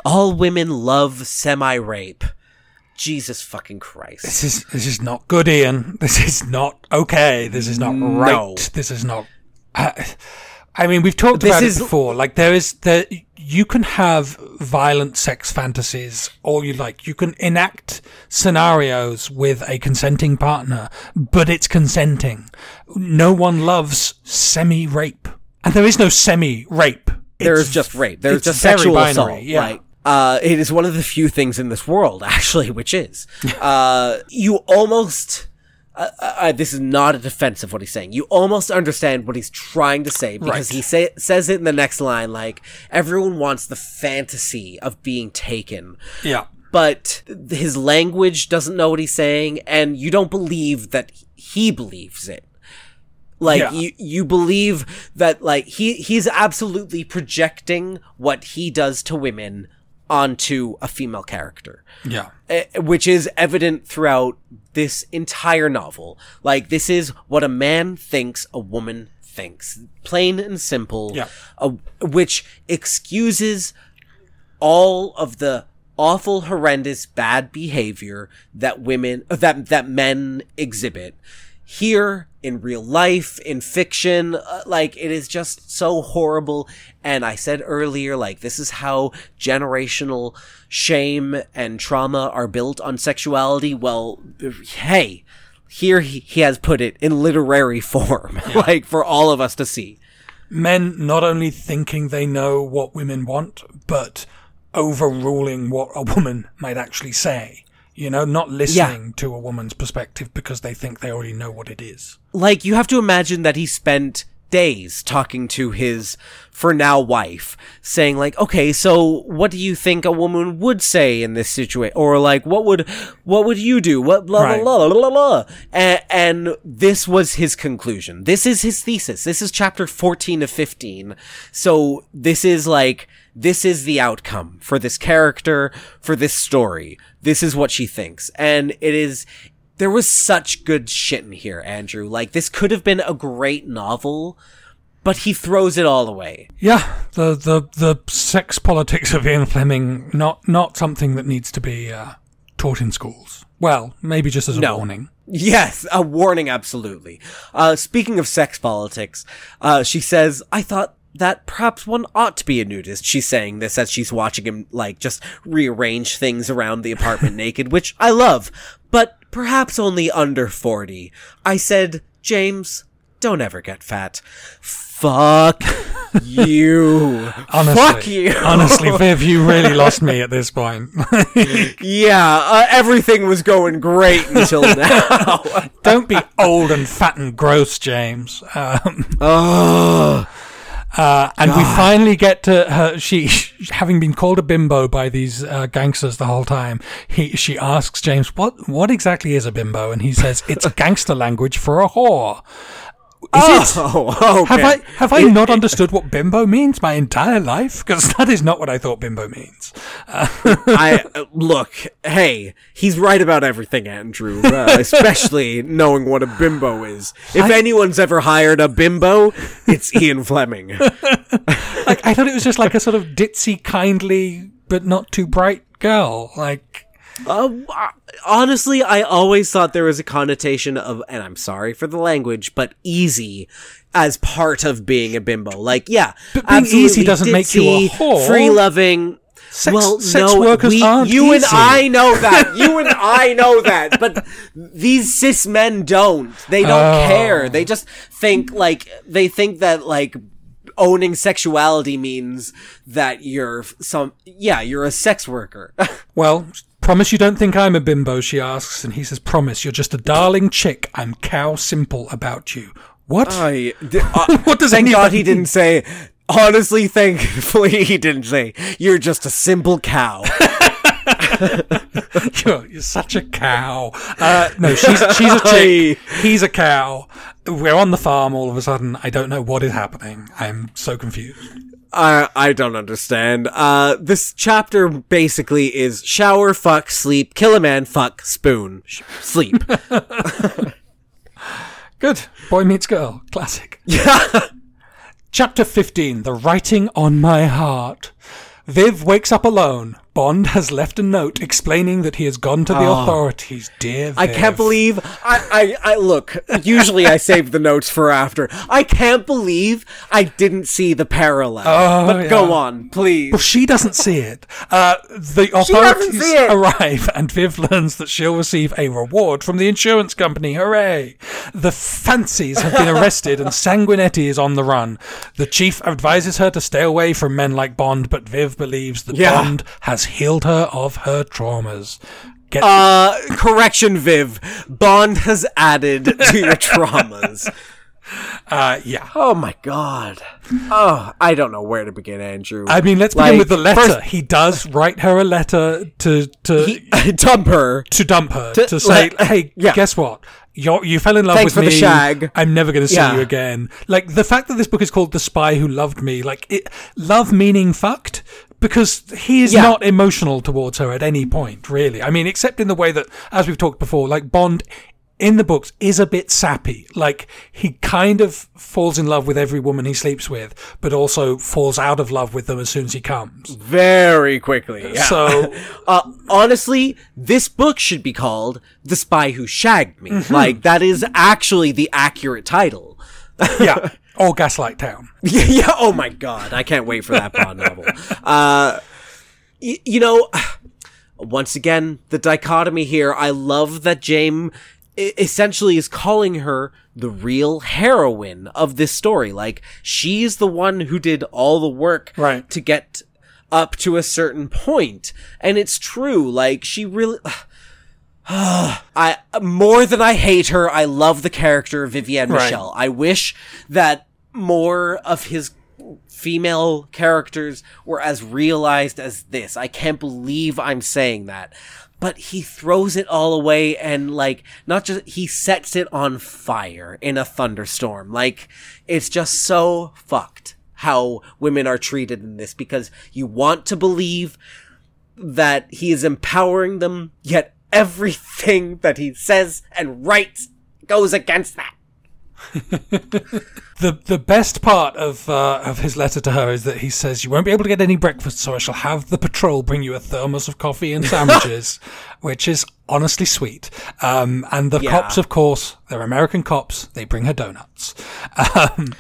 All women love semi-rape. Jesus fucking Christ! This is this is not good, Ian. This is not okay. This is not No. right. This is not. I, I mean, we've talked This about is- it before. Like there is there, you can have violent sex fantasies all you like. You can enact scenarios with a consenting partner, but it's consenting. No one loves semi-rape, and there is no semi-rape. There is just rape. There's just sexual binary, assault. yeah. Like, uh, it is one of the few things in this world, actually, which is, uh, you almost. Uh, uh, this is not a defense of what he's saying. You almost understand what he's trying to say because Right. he say, says it in the next line. Like everyone wants the fantasy of being taken, yeah. but his language doesn't know what he's saying, and you don't believe that he believes it. Like Yeah. you, you believe that like he he's absolutely projecting what he does to women onto a female character, Yeah. eh, which is evident throughout this entire novel. Like this is what a man thinks a woman thinks, plain and simple. Yeah. uh, which excuses all of the awful, horrendous, bad behavior that women, that that men exhibit here in real life, in fiction. Uh, like it is just so horrible. And I said earlier, like this is how generational shame and trauma are built on sexuality. Well, hey. Here he, he has put it in literary form, like for all of us to see. men not only thinking they know what women want, but overruling what a woman might actually say. You know, not listening to a woman's perspective because they think they already know what it is. like you have to imagine that he spent days talking to his for now wife saying like okay so what do you think a woman would say in this situation or like what would what would you do? What blah Right. blah blah blah blah and, and this was his conclusion. This is his thesis. This is chapter 14 of 15 so this is like this is the outcome for this character for this story this is what she thinks and it is there was such good shit in here andrew like this could have been a great novel but he throws it all away Yeah, the the the sex politics of Ian Fleming not not something that needs to be uh, taught in schools. Well, maybe just as a No. warning. Yes, a warning, absolutely. Uh, speaking of sex politics, uh, she says, I thought that perhaps one ought to be a nudist. She's saying this as she's watching him, like, just rearrange things around the apartment naked, which I love, but perhaps only under 40. I said, James, don't ever get fat. Fuck you. Honestly, Fuck you. honestly, Viv, you really lost me at this point. yeah, uh, everything was going great until now. Don't be old and fat and gross, James. Um, Ugh. Uh, and we finally get to her. She, having been called a bimbo by these uh, gangsters the whole time, he she asks James, "What what exactly is a bimbo?" And he says, "It's gangster language for a whore." Is it? Oh, okay. Have I have I not understood what bimbo means my entire life? Because that is not what I thought bimbo means. I uh, look. Hey, he's right about everything, Andrew. Uh, especially knowing what a bimbo is. If I- anyone's ever hired a bimbo, it's Ian Fleming. Like I thought it was just like a sort of ditzy, kindly, but not too bright girl. Like Uh, honestly, I always thought there was a connotation of, and I'm sorry for the language, but easy as part of being a bimbo. Like, yeah, But being easy doesn't make you a whore. Free loving. Sex- well, sex no, workers we, aren't you and. I know that. You and I know that. But these cis men don't. They don't Oh. care. They just think like they think that like owning sexuality means that you're some yeah you're a sex worker. Well, promise you don't think I'm a bimbo, she asks, and he says, Promise, you're just a darling chick. I'm cow simple about you. What? I, d- uh, What does thank God he didn't say. Honestly, thankfully he didn't say. You're just a simple cow. you're, you're such a cow. Uh, no, she's, she's a chick. He's a cow. We're on the farm all of a sudden. I don't know what is happening. I'm so confused. I I don't understand. Uh, this chapter basically is shower, fuck, sleep, kill a man, fuck, spoon, sh- sleep. Good. Boy meets girl. Classic. yeah. Chapter 15 The Writing on My Heart. Viv wakes up alone. Bond has left a note explaining that he has gone to the authorities. Dear Viv. I can't believe I, I I look. Usually I save the notes for after. I can't believe I didn't see the parallel. Oh, but go on, please. Well, she doesn't see it. Uh, the authorities it. arrive, and Viv learns that she'll receive a reward from the insurance company. Hooray! The Phanceys have been arrested, and Sanguinetti is on the run. The chief advises her to stay away from men like Bond, but Viv believes that Yeah. Bond has healed her of her traumas. Get Uh, correction, Viv. Bond has added to your traumas. uh, yeah. Oh my god. Oh, I don't know where to begin, Andrew. I mean, let's begin with the letter. first- he does write her a letter to to He, dump her. to dump her to, To say, let- "Hey, yeah. guess what? You you fell in love Thanks with for the me. shag." I'm never going to see Yeah. you again." Like the fact that this book is called "The Spy Who Loved Me," like it, love meaning fucked. Because he is Yeah. not emotional towards her at any point, really. I mean, except in the way that, as we've talked before, like Bond in the books is a bit sappy. Like he kind of falls in love with every woman he sleeps with, but also falls out of love with them as soon as he comes. Very quickly. Yeah. So Uh, honestly, this book should be called The Spy Who Shagged Me. Mm-hmm. Like, that is actually the accurate title. yeah, or Gaslight Town. yeah, yeah, oh my god, I can't wait for that Bond novel. Uh, y- you know, once again, the dichotomy here, I love that James essentially is calling her the real heroine of this story. Like, she's the one who did all the work Right. to get up to a certain point. And it's true, like, she really. I more than I hate her, I love the character of Vivienne Right. Michel. I wish that more of his female characters were as realized as this. I can't believe I'm saying that. But he throws it all away and like not just he sets it on fire in a thunderstorm. Like it's just so fucked how women are treated in this because you want to believe that he is empowering them, yet everything that he says and writes goes against that. The the best part of uh, of his letter to her is that he says you won't be able to get any breakfast, so I shall have the patrol bring you a thermos of coffee and sandwiches, which is honestly sweet. Um, and the Yeah. cops, of course, they're American cops. They bring her donuts. Um,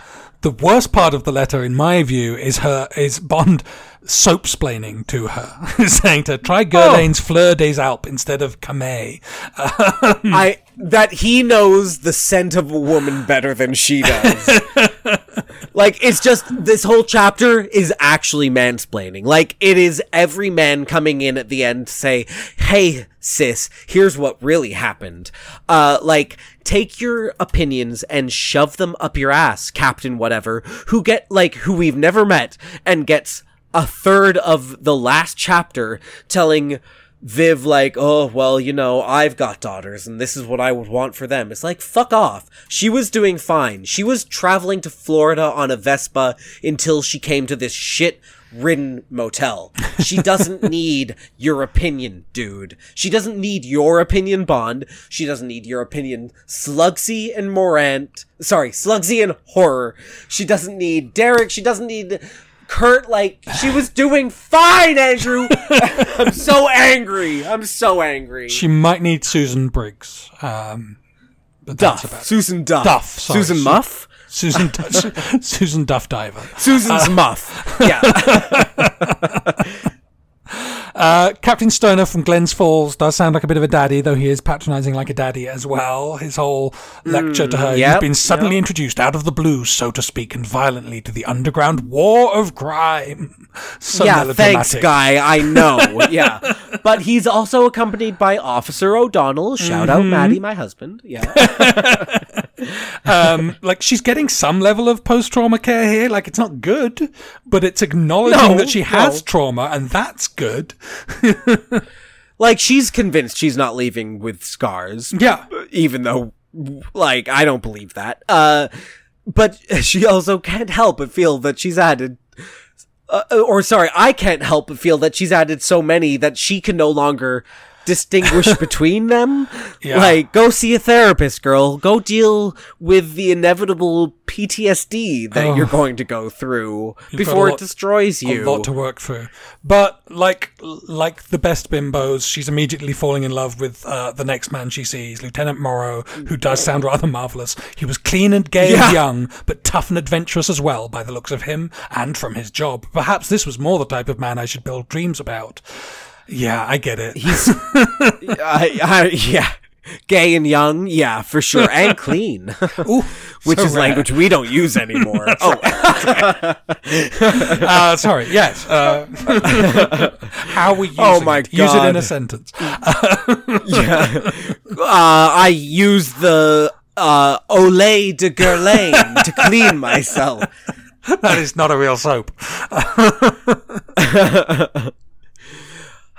the worst part of the letter, in my view, is her is Bond soap splaining to her, saying to her, try oh. Guerlain's Fleur des Alpes instead of Camay. Um, I that he knows the scent of a woman better than she does. like it's just this whole chapter is actually mansplaining. Like it is every man coming in at the end to say, "Hey sis, here's what really happened." Uh like take your opinions and shove them up your ass, captain whatever, who get like who we've never met and gets a third of the last chapter telling Viv like, oh, well, you know, I've got daughters and this is what I would want for them. It's like, fuck off. She was doing fine. She was traveling to Florida on a Vespa until she came to this shit ridden motel. She doesn't need your opinion, dude. She doesn't need your opinion, Bond. She doesn't need your opinion, Sluggsy and Morant. Sorry, Sluggsy and Horror. She doesn't need Derek. She doesn't need Kurt, like, she was doing fine, Andrew! I'm so angry! I'm so angry. She might need Susan Briggs. Um, but that's Duff. about Susan Duff. Duff, sorry. Susan Su- Muff? Susan Susan Duff Diver. Susan's Muff. Yeah. Uh, Captain Stoner from Glens Falls does sound like a bit of a daddy, though he is patronising like a daddy as well. His whole lecture to her, Mm, yep, you've been suddenly yep. introduced out of the blue, so to speak, and violently to the underground war of crime. So yeah, thanks, guy. I know. Yeah. But he's also accompanied by Officer O'Donnell. Shout Mm-hmm. out Maddie, my husband. Yeah. Um, like she's getting some level of post-trauma care here. Like it's not good, but it's acknowledging No, that she has no. trauma, and that's good. like, she's convinced she's not leaving with scars. Yeah. even though like I don't believe that. Uh but she also can't help but feel that she's added uh, or sorry, I can't help but feel that she's added so many that she can no longer distinguish between them. Yeah. Like go see a therapist, girl. Go deal with the inevitable PTSD that Oh. you're going to go through before a it destroys you. a lot to work through. But like like the best bimbos, she's immediately falling in love with uh, the next man she sees, Lieutenant Morrow, who does sound rather marvelous. He was clean and gay Yeah. and young, but tough and adventurous as well, by the looks of him and from his job. Perhaps this was more the type of man I should build dreams about. Yeah, I get it. He's, I, I, yeah, gay and young, yeah, for sure, and clean, Ooh, which so is rare. language we don't use anymore. oh, Uh, sorry, yes. Uh, how we use Oh my it. Use it in a sentence. yeah. Uh, I use the uh, Olay de Guerlain to clean myself. That is not a real soap.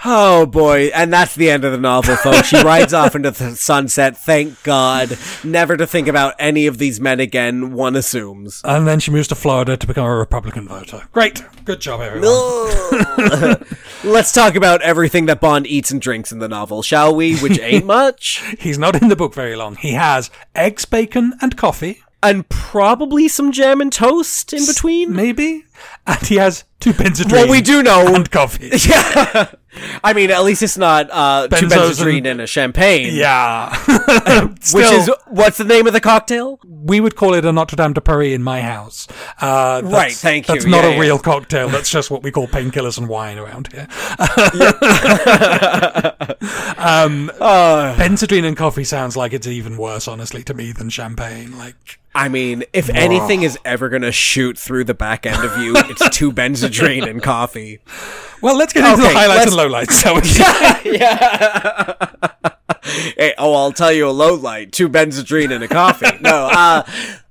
Oh boy, and that's the end of the novel, folks. She rides off into the sunset, thank God, never to think about any of these men again, one assumes. And then she moves to Florida to become a Republican voter. Great. Good job, everyone. Let's talk about everything that Bond eats and drinks in the novel, shall we? Which ain't much. He's not in the book very long. He has eggs, bacon, and coffee, And probably some jam and toast in between. maybe. And he has two Benzedrine. Well, we do know. And coffee. Yeah. I mean, at least it's not uh, two Benzos Benzedrine and- and a champagne. yeah. Which is, what's the name of the cocktail? we would call it a Notre Dame de Paris in my house. Uh, that's- Right, thank you. That's not Yeah, a yeah. real cocktail. That's just what we call painkillers and wine around here. um, Uh, Benzedrine and coffee sounds like it's even worse, honestly, to me than champagne. Like, I mean, if anything is ever going to shoot through the back end of you, it's two Benzedrine and coffee. Well, let's get into Okay, the highlights and lowlights. We- Hey, oh, I'll tell you a low light: two Benzedrine and a coffee. No, uh,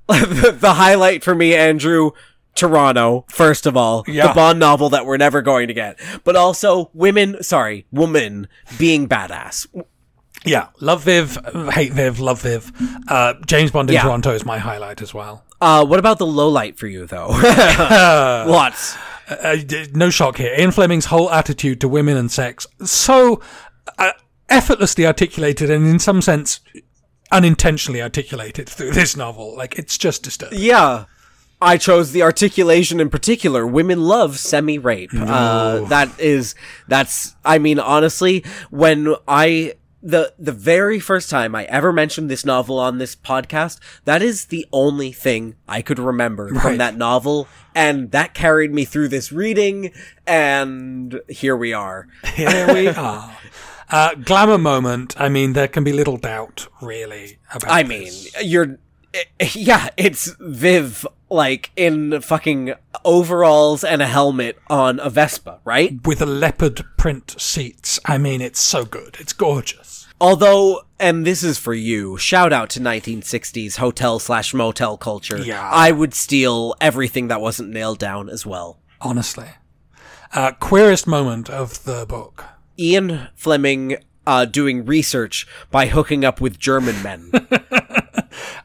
the, the highlight for me, Andrew, Toronto, first of all, Yeah. the Bond novel that we're never going to get, but also women, sorry, woman being badass. Yeah, love Viv, hate Viv, love Viv. Uh, James Bond in Yeah. Toronto is my highlight as well. Uh, what about the low light for you, though? what? Uh, no shock here. Ian Fleming's whole attitude to women and sex so uh, effortlessly articulated, and in some sense unintentionally articulated through this novel. Like it's just disturbing. Yeah. I chose the articulation in particular. Women love semi-rape. Uh, that is, that's, I mean, honestly, when I, the, the very first time I ever mentioned this novel on this podcast, that is the only thing I could remember from that novel. And that carried me through this reading. And here we are. Here we are. Uh, glamour moment. I mean, there can be little doubt, really. About I mean, this. you're, yeah, it's Viv, like, in fucking overalls and a helmet on a Vespa, right? with the leopard print seats. I mean, it's so good. It's gorgeous. Although, and this is for you, shout out to 1960s hotel slash motel culture. Yeah. I would steal everything that wasn't nailed down as well. Honestly, uh, queerest moment of the book. Ian Fleming, uh, doing research by hooking up with German men.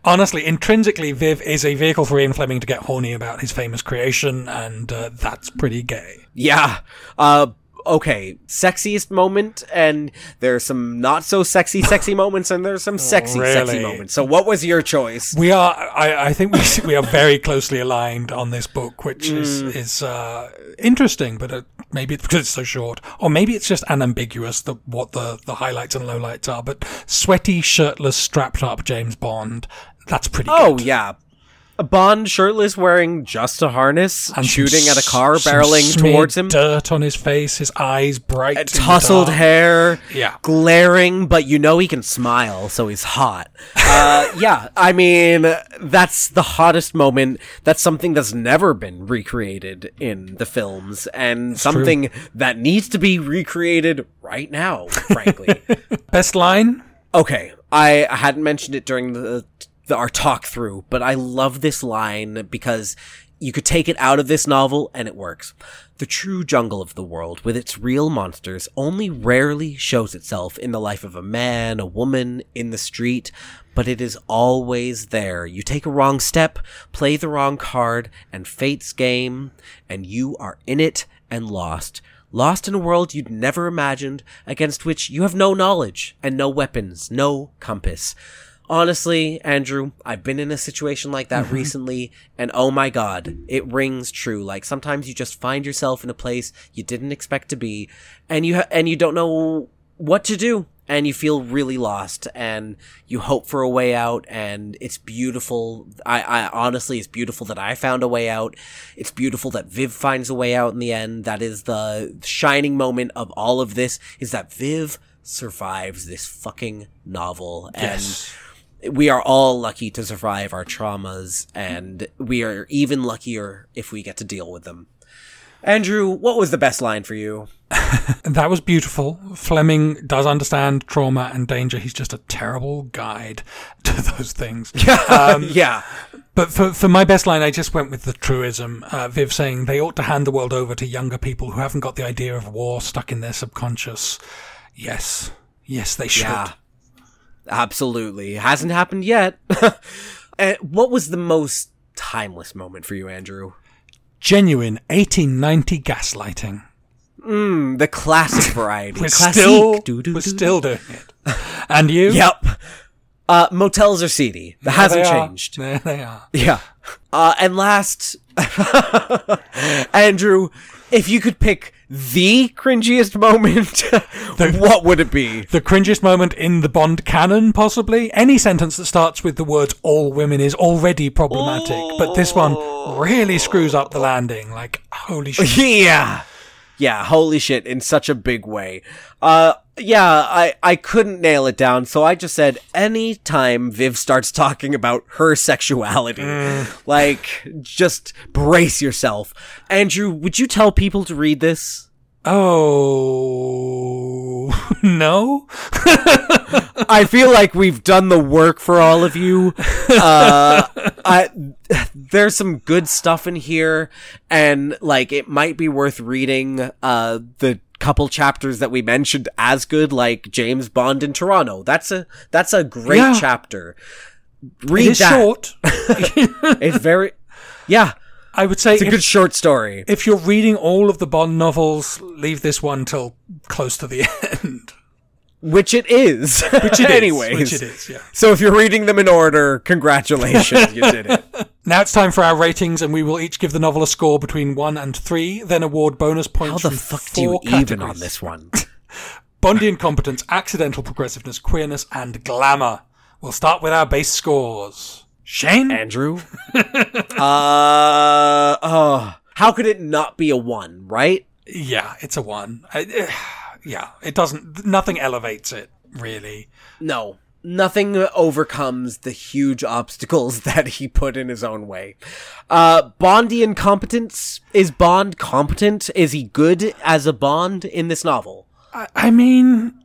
Honestly, intrinsically, Viv is a vehicle for Ian Fleming to get horny about his famous creation, and uh, that's pretty gay. yeah. Uh, okay. Sexiest moment, and there's some not so sexy, sexy moments, and there's some sexy, sexy really? moments. So what was your choice? We are, I, I think we we are very closely aligned on this book, which is Mm. is uh, interesting, but uh, maybe it's because it's so short, or maybe it's just unambiguous the, what the the highlights and lowlights are. But sweaty, shirtless, strapped up James Bond, that's pretty. Oh good. yeah. A Bond shirtless wearing just a harness, And shooting at a car barreling towards him. Dirt on his face, his eyes bright, in the tousled hair, Yeah. glaring, but you know he can smile, so he's hot. Uh, yeah, I mean, that's the hottest moment. That's something that's never been recreated in the films, and something that needs to be recreated right now, frankly. Best line? Okay, I hadn't mentioned it during the, the our talk through, but I love this line because you could take it out of this novel and it works. The true jungle of the world, with its real monsters, only rarely shows itself in the life of a man, a woman, in the street, but it is always there. You take a wrong step, play the wrong card, and fate's game, and you are in it and lost. Lost in a world you'd never imagined, against which you have no knowledge and no weapons, no compass. Honestly, Andrew, I've been in a situation like that mm-hmm. recently, and oh my god, it rings true. Like sometimes you just find yourself in a place you didn't expect to be, and you ha- and you don't know what to do, and you feel really lost, and you hope for a way out, and it's beautiful. I, I honestly, it's beautiful that I found a way out. It's beautiful that Viv finds a way out in the end. That is the shining moment of all of this. Is that Viv survives this fucking novel, Yes. and we are all lucky to survive our traumas, and we are even luckier if we get to deal with them. Andrew, what was the best line for you? That was beautiful. Fleming does understand trauma and danger. He's just a terrible guide to those things. yeah. But for, for my best line, I just went with the truism. Uh, Viv saying they ought to hand the world over to younger people who haven't got the idea of war stuck in their subconscious. Yes. Yes, they should. Yeah. Absolutely. Hasn't happened yet. What was the most timeless moment for you, Andrew? Genuine 1890 gaslighting. Mm, the classic variety. We're Classique. still, Doo-doo-doo. we're still doing it. And you? Yep. Uh, motels are seedy. That There hasn't changed. There they are. Yeah. Uh, and last, Andrew, if you could pick the cringiest moment, what would it be? The cringiest moment in the Bond canon, possibly. Any sentence that starts with the words all women is already problematic, but this one really screws up the landing. Like, holy shit. Yeah. Yeah, holy shit, in such a big way. Uh, yeah, I, I couldn't nail it down, so I just said anytime Viv starts talking about her sexuality, like, just brace yourself. Andrew, would you tell people to read this? Oh, no? I feel like we've done the work for all of you. Uh, I, there's some good stuff in here, and like it might be worth reading. Uh, the couple chapters that we mentioned as good, like James Bond in Toronto. That's a that's a great Yeah. chapter. Read is that. short. It's very, yeah. I would say It's a if, good short story. if you're reading all of the Bond novels, leave this one till close to the end. Which it is. Which it is, Anyways. which it is, yeah. So if you're reading them in order, congratulations, you did it. Now it's time for our ratings, and we will each give the novel a score between one and three, then award bonus points. How the fuck do you four even on this one? Bondian competence, accidental progressiveness, queerness, and glamour. We'll start with our base scores. Shane? Andrew? uh, oh. How could it not be a one, right? yeah, it's a one. I, eh, yeah, it doesn't, nothing elevates it, really. No. Nothing overcomes the huge obstacles that he put in his own way. Uh, Bondian competence? Is Bond competent? Is he good as a Bond in this novel? I, I mean,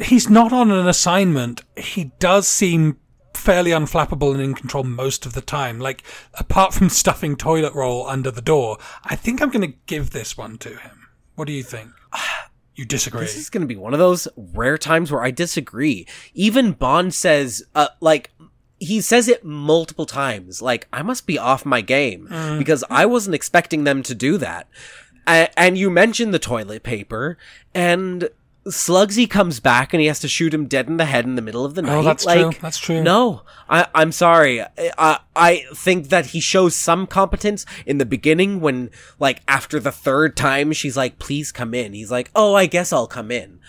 he's not on an assignment. He does seem fairly unflappable and in control most of the time. Like, apart from stuffing toilet roll under the door, I think I'm going to give this one to him. What do you think? You disagree? This is going to be one of those rare times where I disagree. Even Bond says, uh, like, he says it multiple times. Like, I must be off my game because I wasn't expecting them to do that. A- and you mentioned the toilet paper, and Sluggsy comes back and he has to shoot him dead in the head in the middle of the night. Oh, that's like, true. That's true. No, I, I'm sorry. I, I think that he shows some competence in the beginning when, like, after the third time, she's like, please come in. He's like, oh, I guess I'll come in.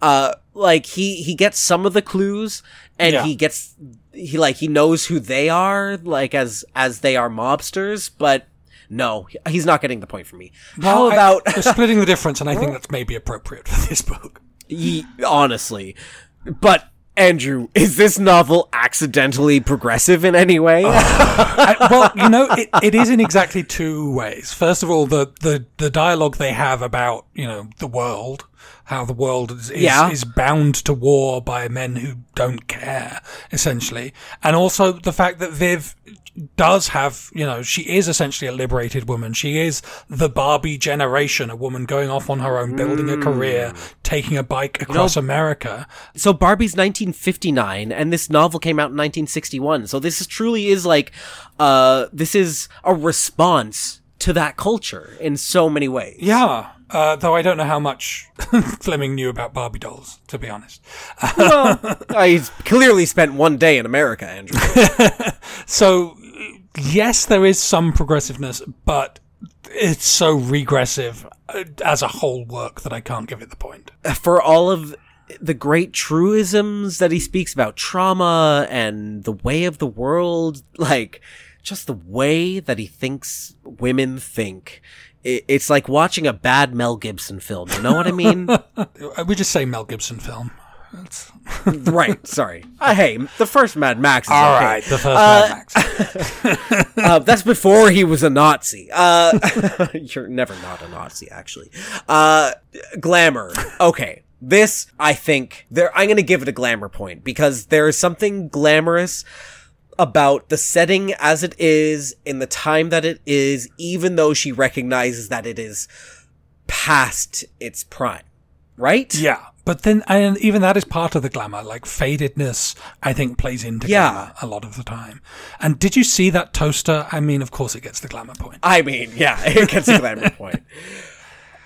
Uh, like, he, he gets some of the clues and Yeah. he gets, he, like, he knows who they are, like, as, as they are mobsters, but no, he's not getting the point from me. How Well, I- about, we're splitting the difference, and I think that's maybe appropriate for this book. Ye- honestly. But Andrew, is this novel accidentally progressive in any way? Uh, I, well, you know, it, it is in exactly two ways. First of all, the, the, the dialogue they have about, you know, the world, how the world is, is, Yeah. is bound to war by men who don't care, essentially. And also the fact that Viv does have, you know, she is essentially a liberated woman. She is the Barbie generation, a woman going off on her own, building a career, taking a bike across America. so Barbie's 1959 and this novel came out in 1961. So this is truly is like uh this is a response to that culture in so many ways. Yeah. Uh, though I don't know how much Fleming knew about Barbie dolls, to be honest. Well, I clearly spent one day in America, Andrew. So, yes, there is some progressiveness, but it's so regressive uh, as a whole work that I can't give it the point. for all of the great truisms that he speaks about trauma and the way of the world, like just the way that he thinks women think. It's like watching a bad Mel Gibson film. You know what I mean? Uh, We just say Mel Gibson film. It's, right. Sorry. Uh, hey, the first Mad Max is all okay. right, the first Mad Max. Uh, that's before he was a Nazi. Uh, you're never not a Nazi, actually. Uh, glamour. Okay. This, I think, there, I'm gonna give it a glamour point because there is something glamorous about the setting as it is in the time that it is, even though she recognizes that it is past its prime. Right? Yeah, but then, and even that is part of the glamour. Like fadedness, I think plays into Yeah. glamour a lot of the time. And did you see that toaster? I mean, of course, it gets the glamour point. I mean, yeah, it gets the glamour point.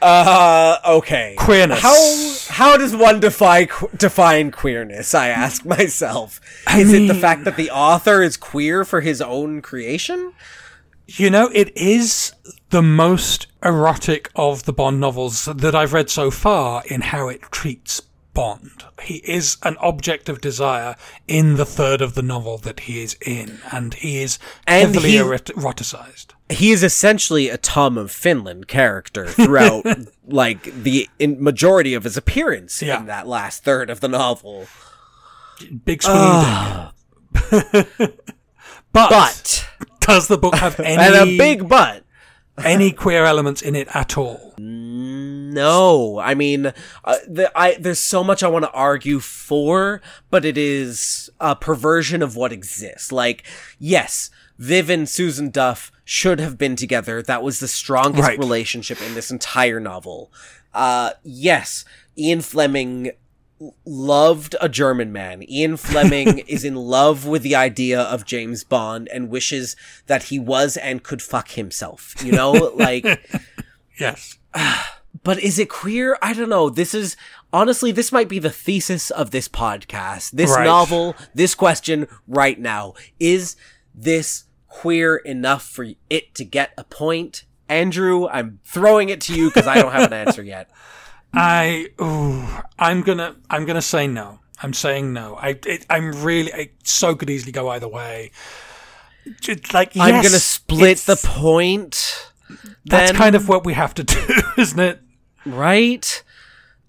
Uh, okay. Queerness. How how does one define define queerness? I ask myself. I is it the fact that the author is queer for his own creation? You know, it is the most erotic of the Bond novels that I've read so far in how it treats Bond. He is an object of desire in the third of the novel that he is in, and he is And heavily he- eroticized. He is essentially a Tom of Finland character throughout, like the in majority of his appearance Yeah. in that last third of the novel. Big dick. Ah. but, But does the book have any and a big but. Any queer elements in it at all? No, I mean, uh, the, I there's so much I want to argue for, but it is a perversion of what exists. Like, yes, Viv and Susan Duff should have been together. That was the strongest Right. relationship in this entire novel. Uh, yes, Ian Fleming loved a German man. Ian Fleming is in love with the idea of James Bond and wishes that he was and could fuck himself. You know, like. Yes. But is it queer? I don't know. This is honestly, this might be the thesis of this podcast. This Right. novel, this question right now. Is this queer enough for it to get a point? Andrew, I'm throwing it to you because I don't have an answer yet. I ooh, I'm gonna I'm gonna say no. I'm saying no. I it, I'm really it so could easily go either way. Just like I'm yes, gonna split the point. That's then, kind of what we have to do, isn't it? right?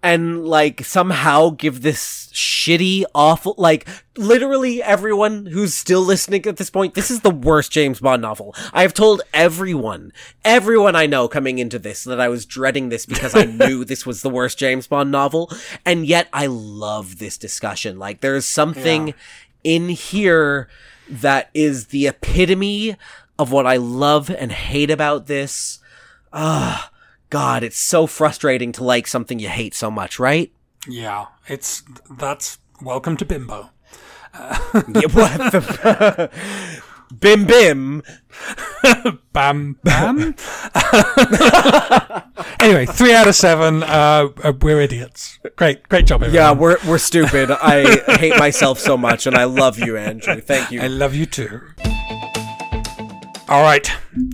And like somehow give this shitty, awful, like literally everyone who's still listening at this point, this is the worst James Bond novel. I have told everyone, everyone I know coming into this that I was dreading this because I knew this was the worst James Bond novel. And yet I love this discussion. Like there's something Yeah. in here that is the epitome of what I love and hate about this. Ah, God, it's so frustrating to like something you hate so much, right? Yeah, it's that's welcome to Bimbo. yeah, what the Bim Bim. Bam bam. anyway, three out of seven. Uh, uh, we're idiots. Great, great job, everyone. Yeah, we're we're stupid. I hate myself so much, and I love you, Andrew. Thank you. I love you too. All right.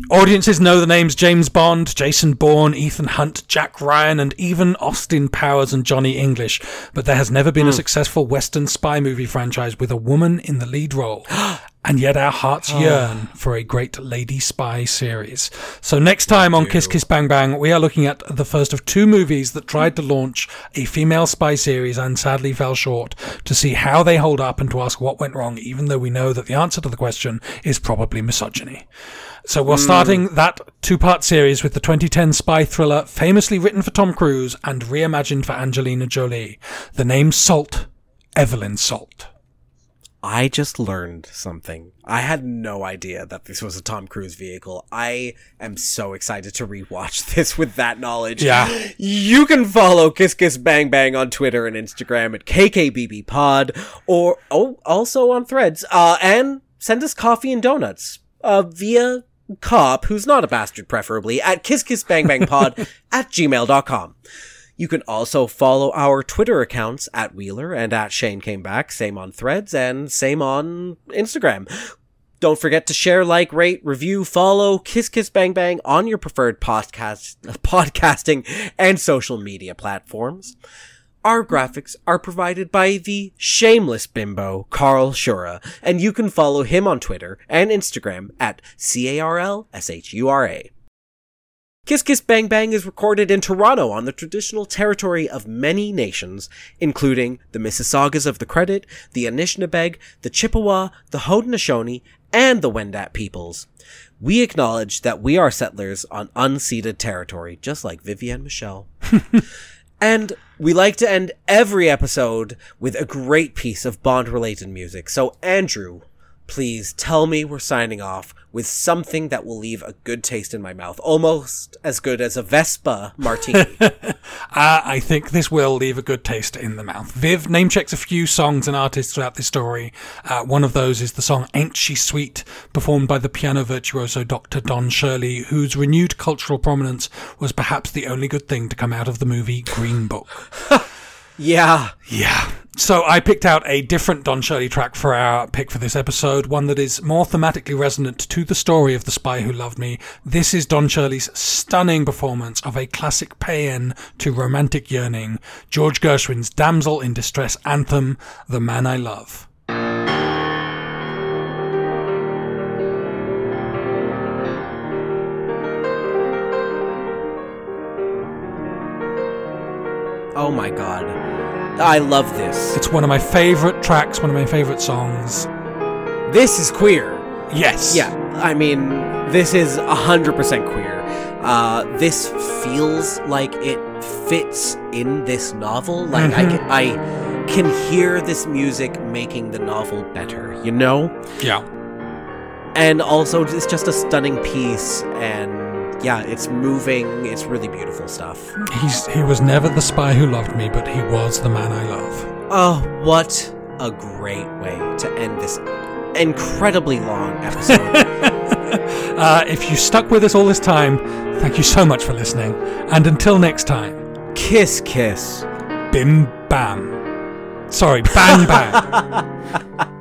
Audiences know the names James Bond, Jason Bourne, Ethan Hunt, Jack Ryan, and even Austin Powers and Johnny English, but there has never been a hmm. successful Western spy movie franchise with a woman in the lead role. And yet our hearts ah. yearn for a great lady spy series. So next time on Kiss Kiss Bang Bang, we are looking at the first of two movies that tried to launch a female spy series and sadly fell short to see how they hold up and to ask what went wrong, even though we know that the answer to the question is probably misogyny. So we're hmm. starting that two-part series with the 2010 spy thriller famously written for Tom Cruise and reimagined for Angelina Jolie. The name Salt, Evelyn Salt. I just learned something. I had no idea that this was a Tom Cruise vehicle. I am so excited to rewatch this with that knowledge. Yeah. You can follow Kiss Kiss Bang Bang on Twitter and Instagram at KKBBPod or oh, also on threads. Uh, and send us coffee and donuts uh, via cop, who's not a bastard preferably, at Kiss Kiss Bang Bang Pod at gmail.com. You can also follow our Twitter accounts at Wheeler and at Shane Came Back, same on threads and same on Instagram. Don't forget to share, like, rate, review, follow Kiss Kiss Bang Bang on your preferred podcast, podcasting and social media platforms. Our graphics are provided by the shameless bimbo, Carl Shura, and you can follow him on Twitter and Instagram at C-A-R-L-S-H-U-R-A. Kiss Kiss Bang Bang is recorded in Toronto on the traditional territory of many nations, including the Mississaugas of the Credit, the Anishinaabeg, the Chippewa, the Haudenosaunee, and the Wendat peoples. We acknowledge that we are settlers on unceded territory, just like Vivienne Michel. And we like to end every episode with a great piece of Bond related music. So, Andrew, please tell me we're signing off with something that will leave a good taste in my mouth. Almost as good as a Vesper martini. Uh, I think this will leave a good taste in the mouth. Viv name checks a few songs and artists throughout this story. Uh, one of those is the song Ain't She Sweet, performed by the piano virtuoso Dr. Don Shirley, whose renewed cultural prominence was perhaps the only good thing to come out of the movie Green Book. yeah. Yeah. So I picked out a different Don Shirley track for our pick for this episode, one that is more thematically resonant to the story of the spy who loved me. This is Don Shirley's stunning performance of a classic paean to romantic yearning, George Gershwin's damsel in distress anthem, The Man I Love. Oh my god. I love this. It's one of my favorite tracks, one of my favorite songs. This is queer. Yes. Yeah, I mean, this is 100% queer. Uh, this feels like it fits in this novel. Like I can I can hear this music making the novel better, you know? Yeah. And also it's just a stunning piece and yeah, it's moving, it's really beautiful stuff. He's he was never the spy who loved me, but he was the man I love. Oh, what a great way to end this incredibly long episode. Uh, if you stuck with us all this time, thank you so much for listening. And until next time, kiss kiss. bim bam. Sorry, bang bang.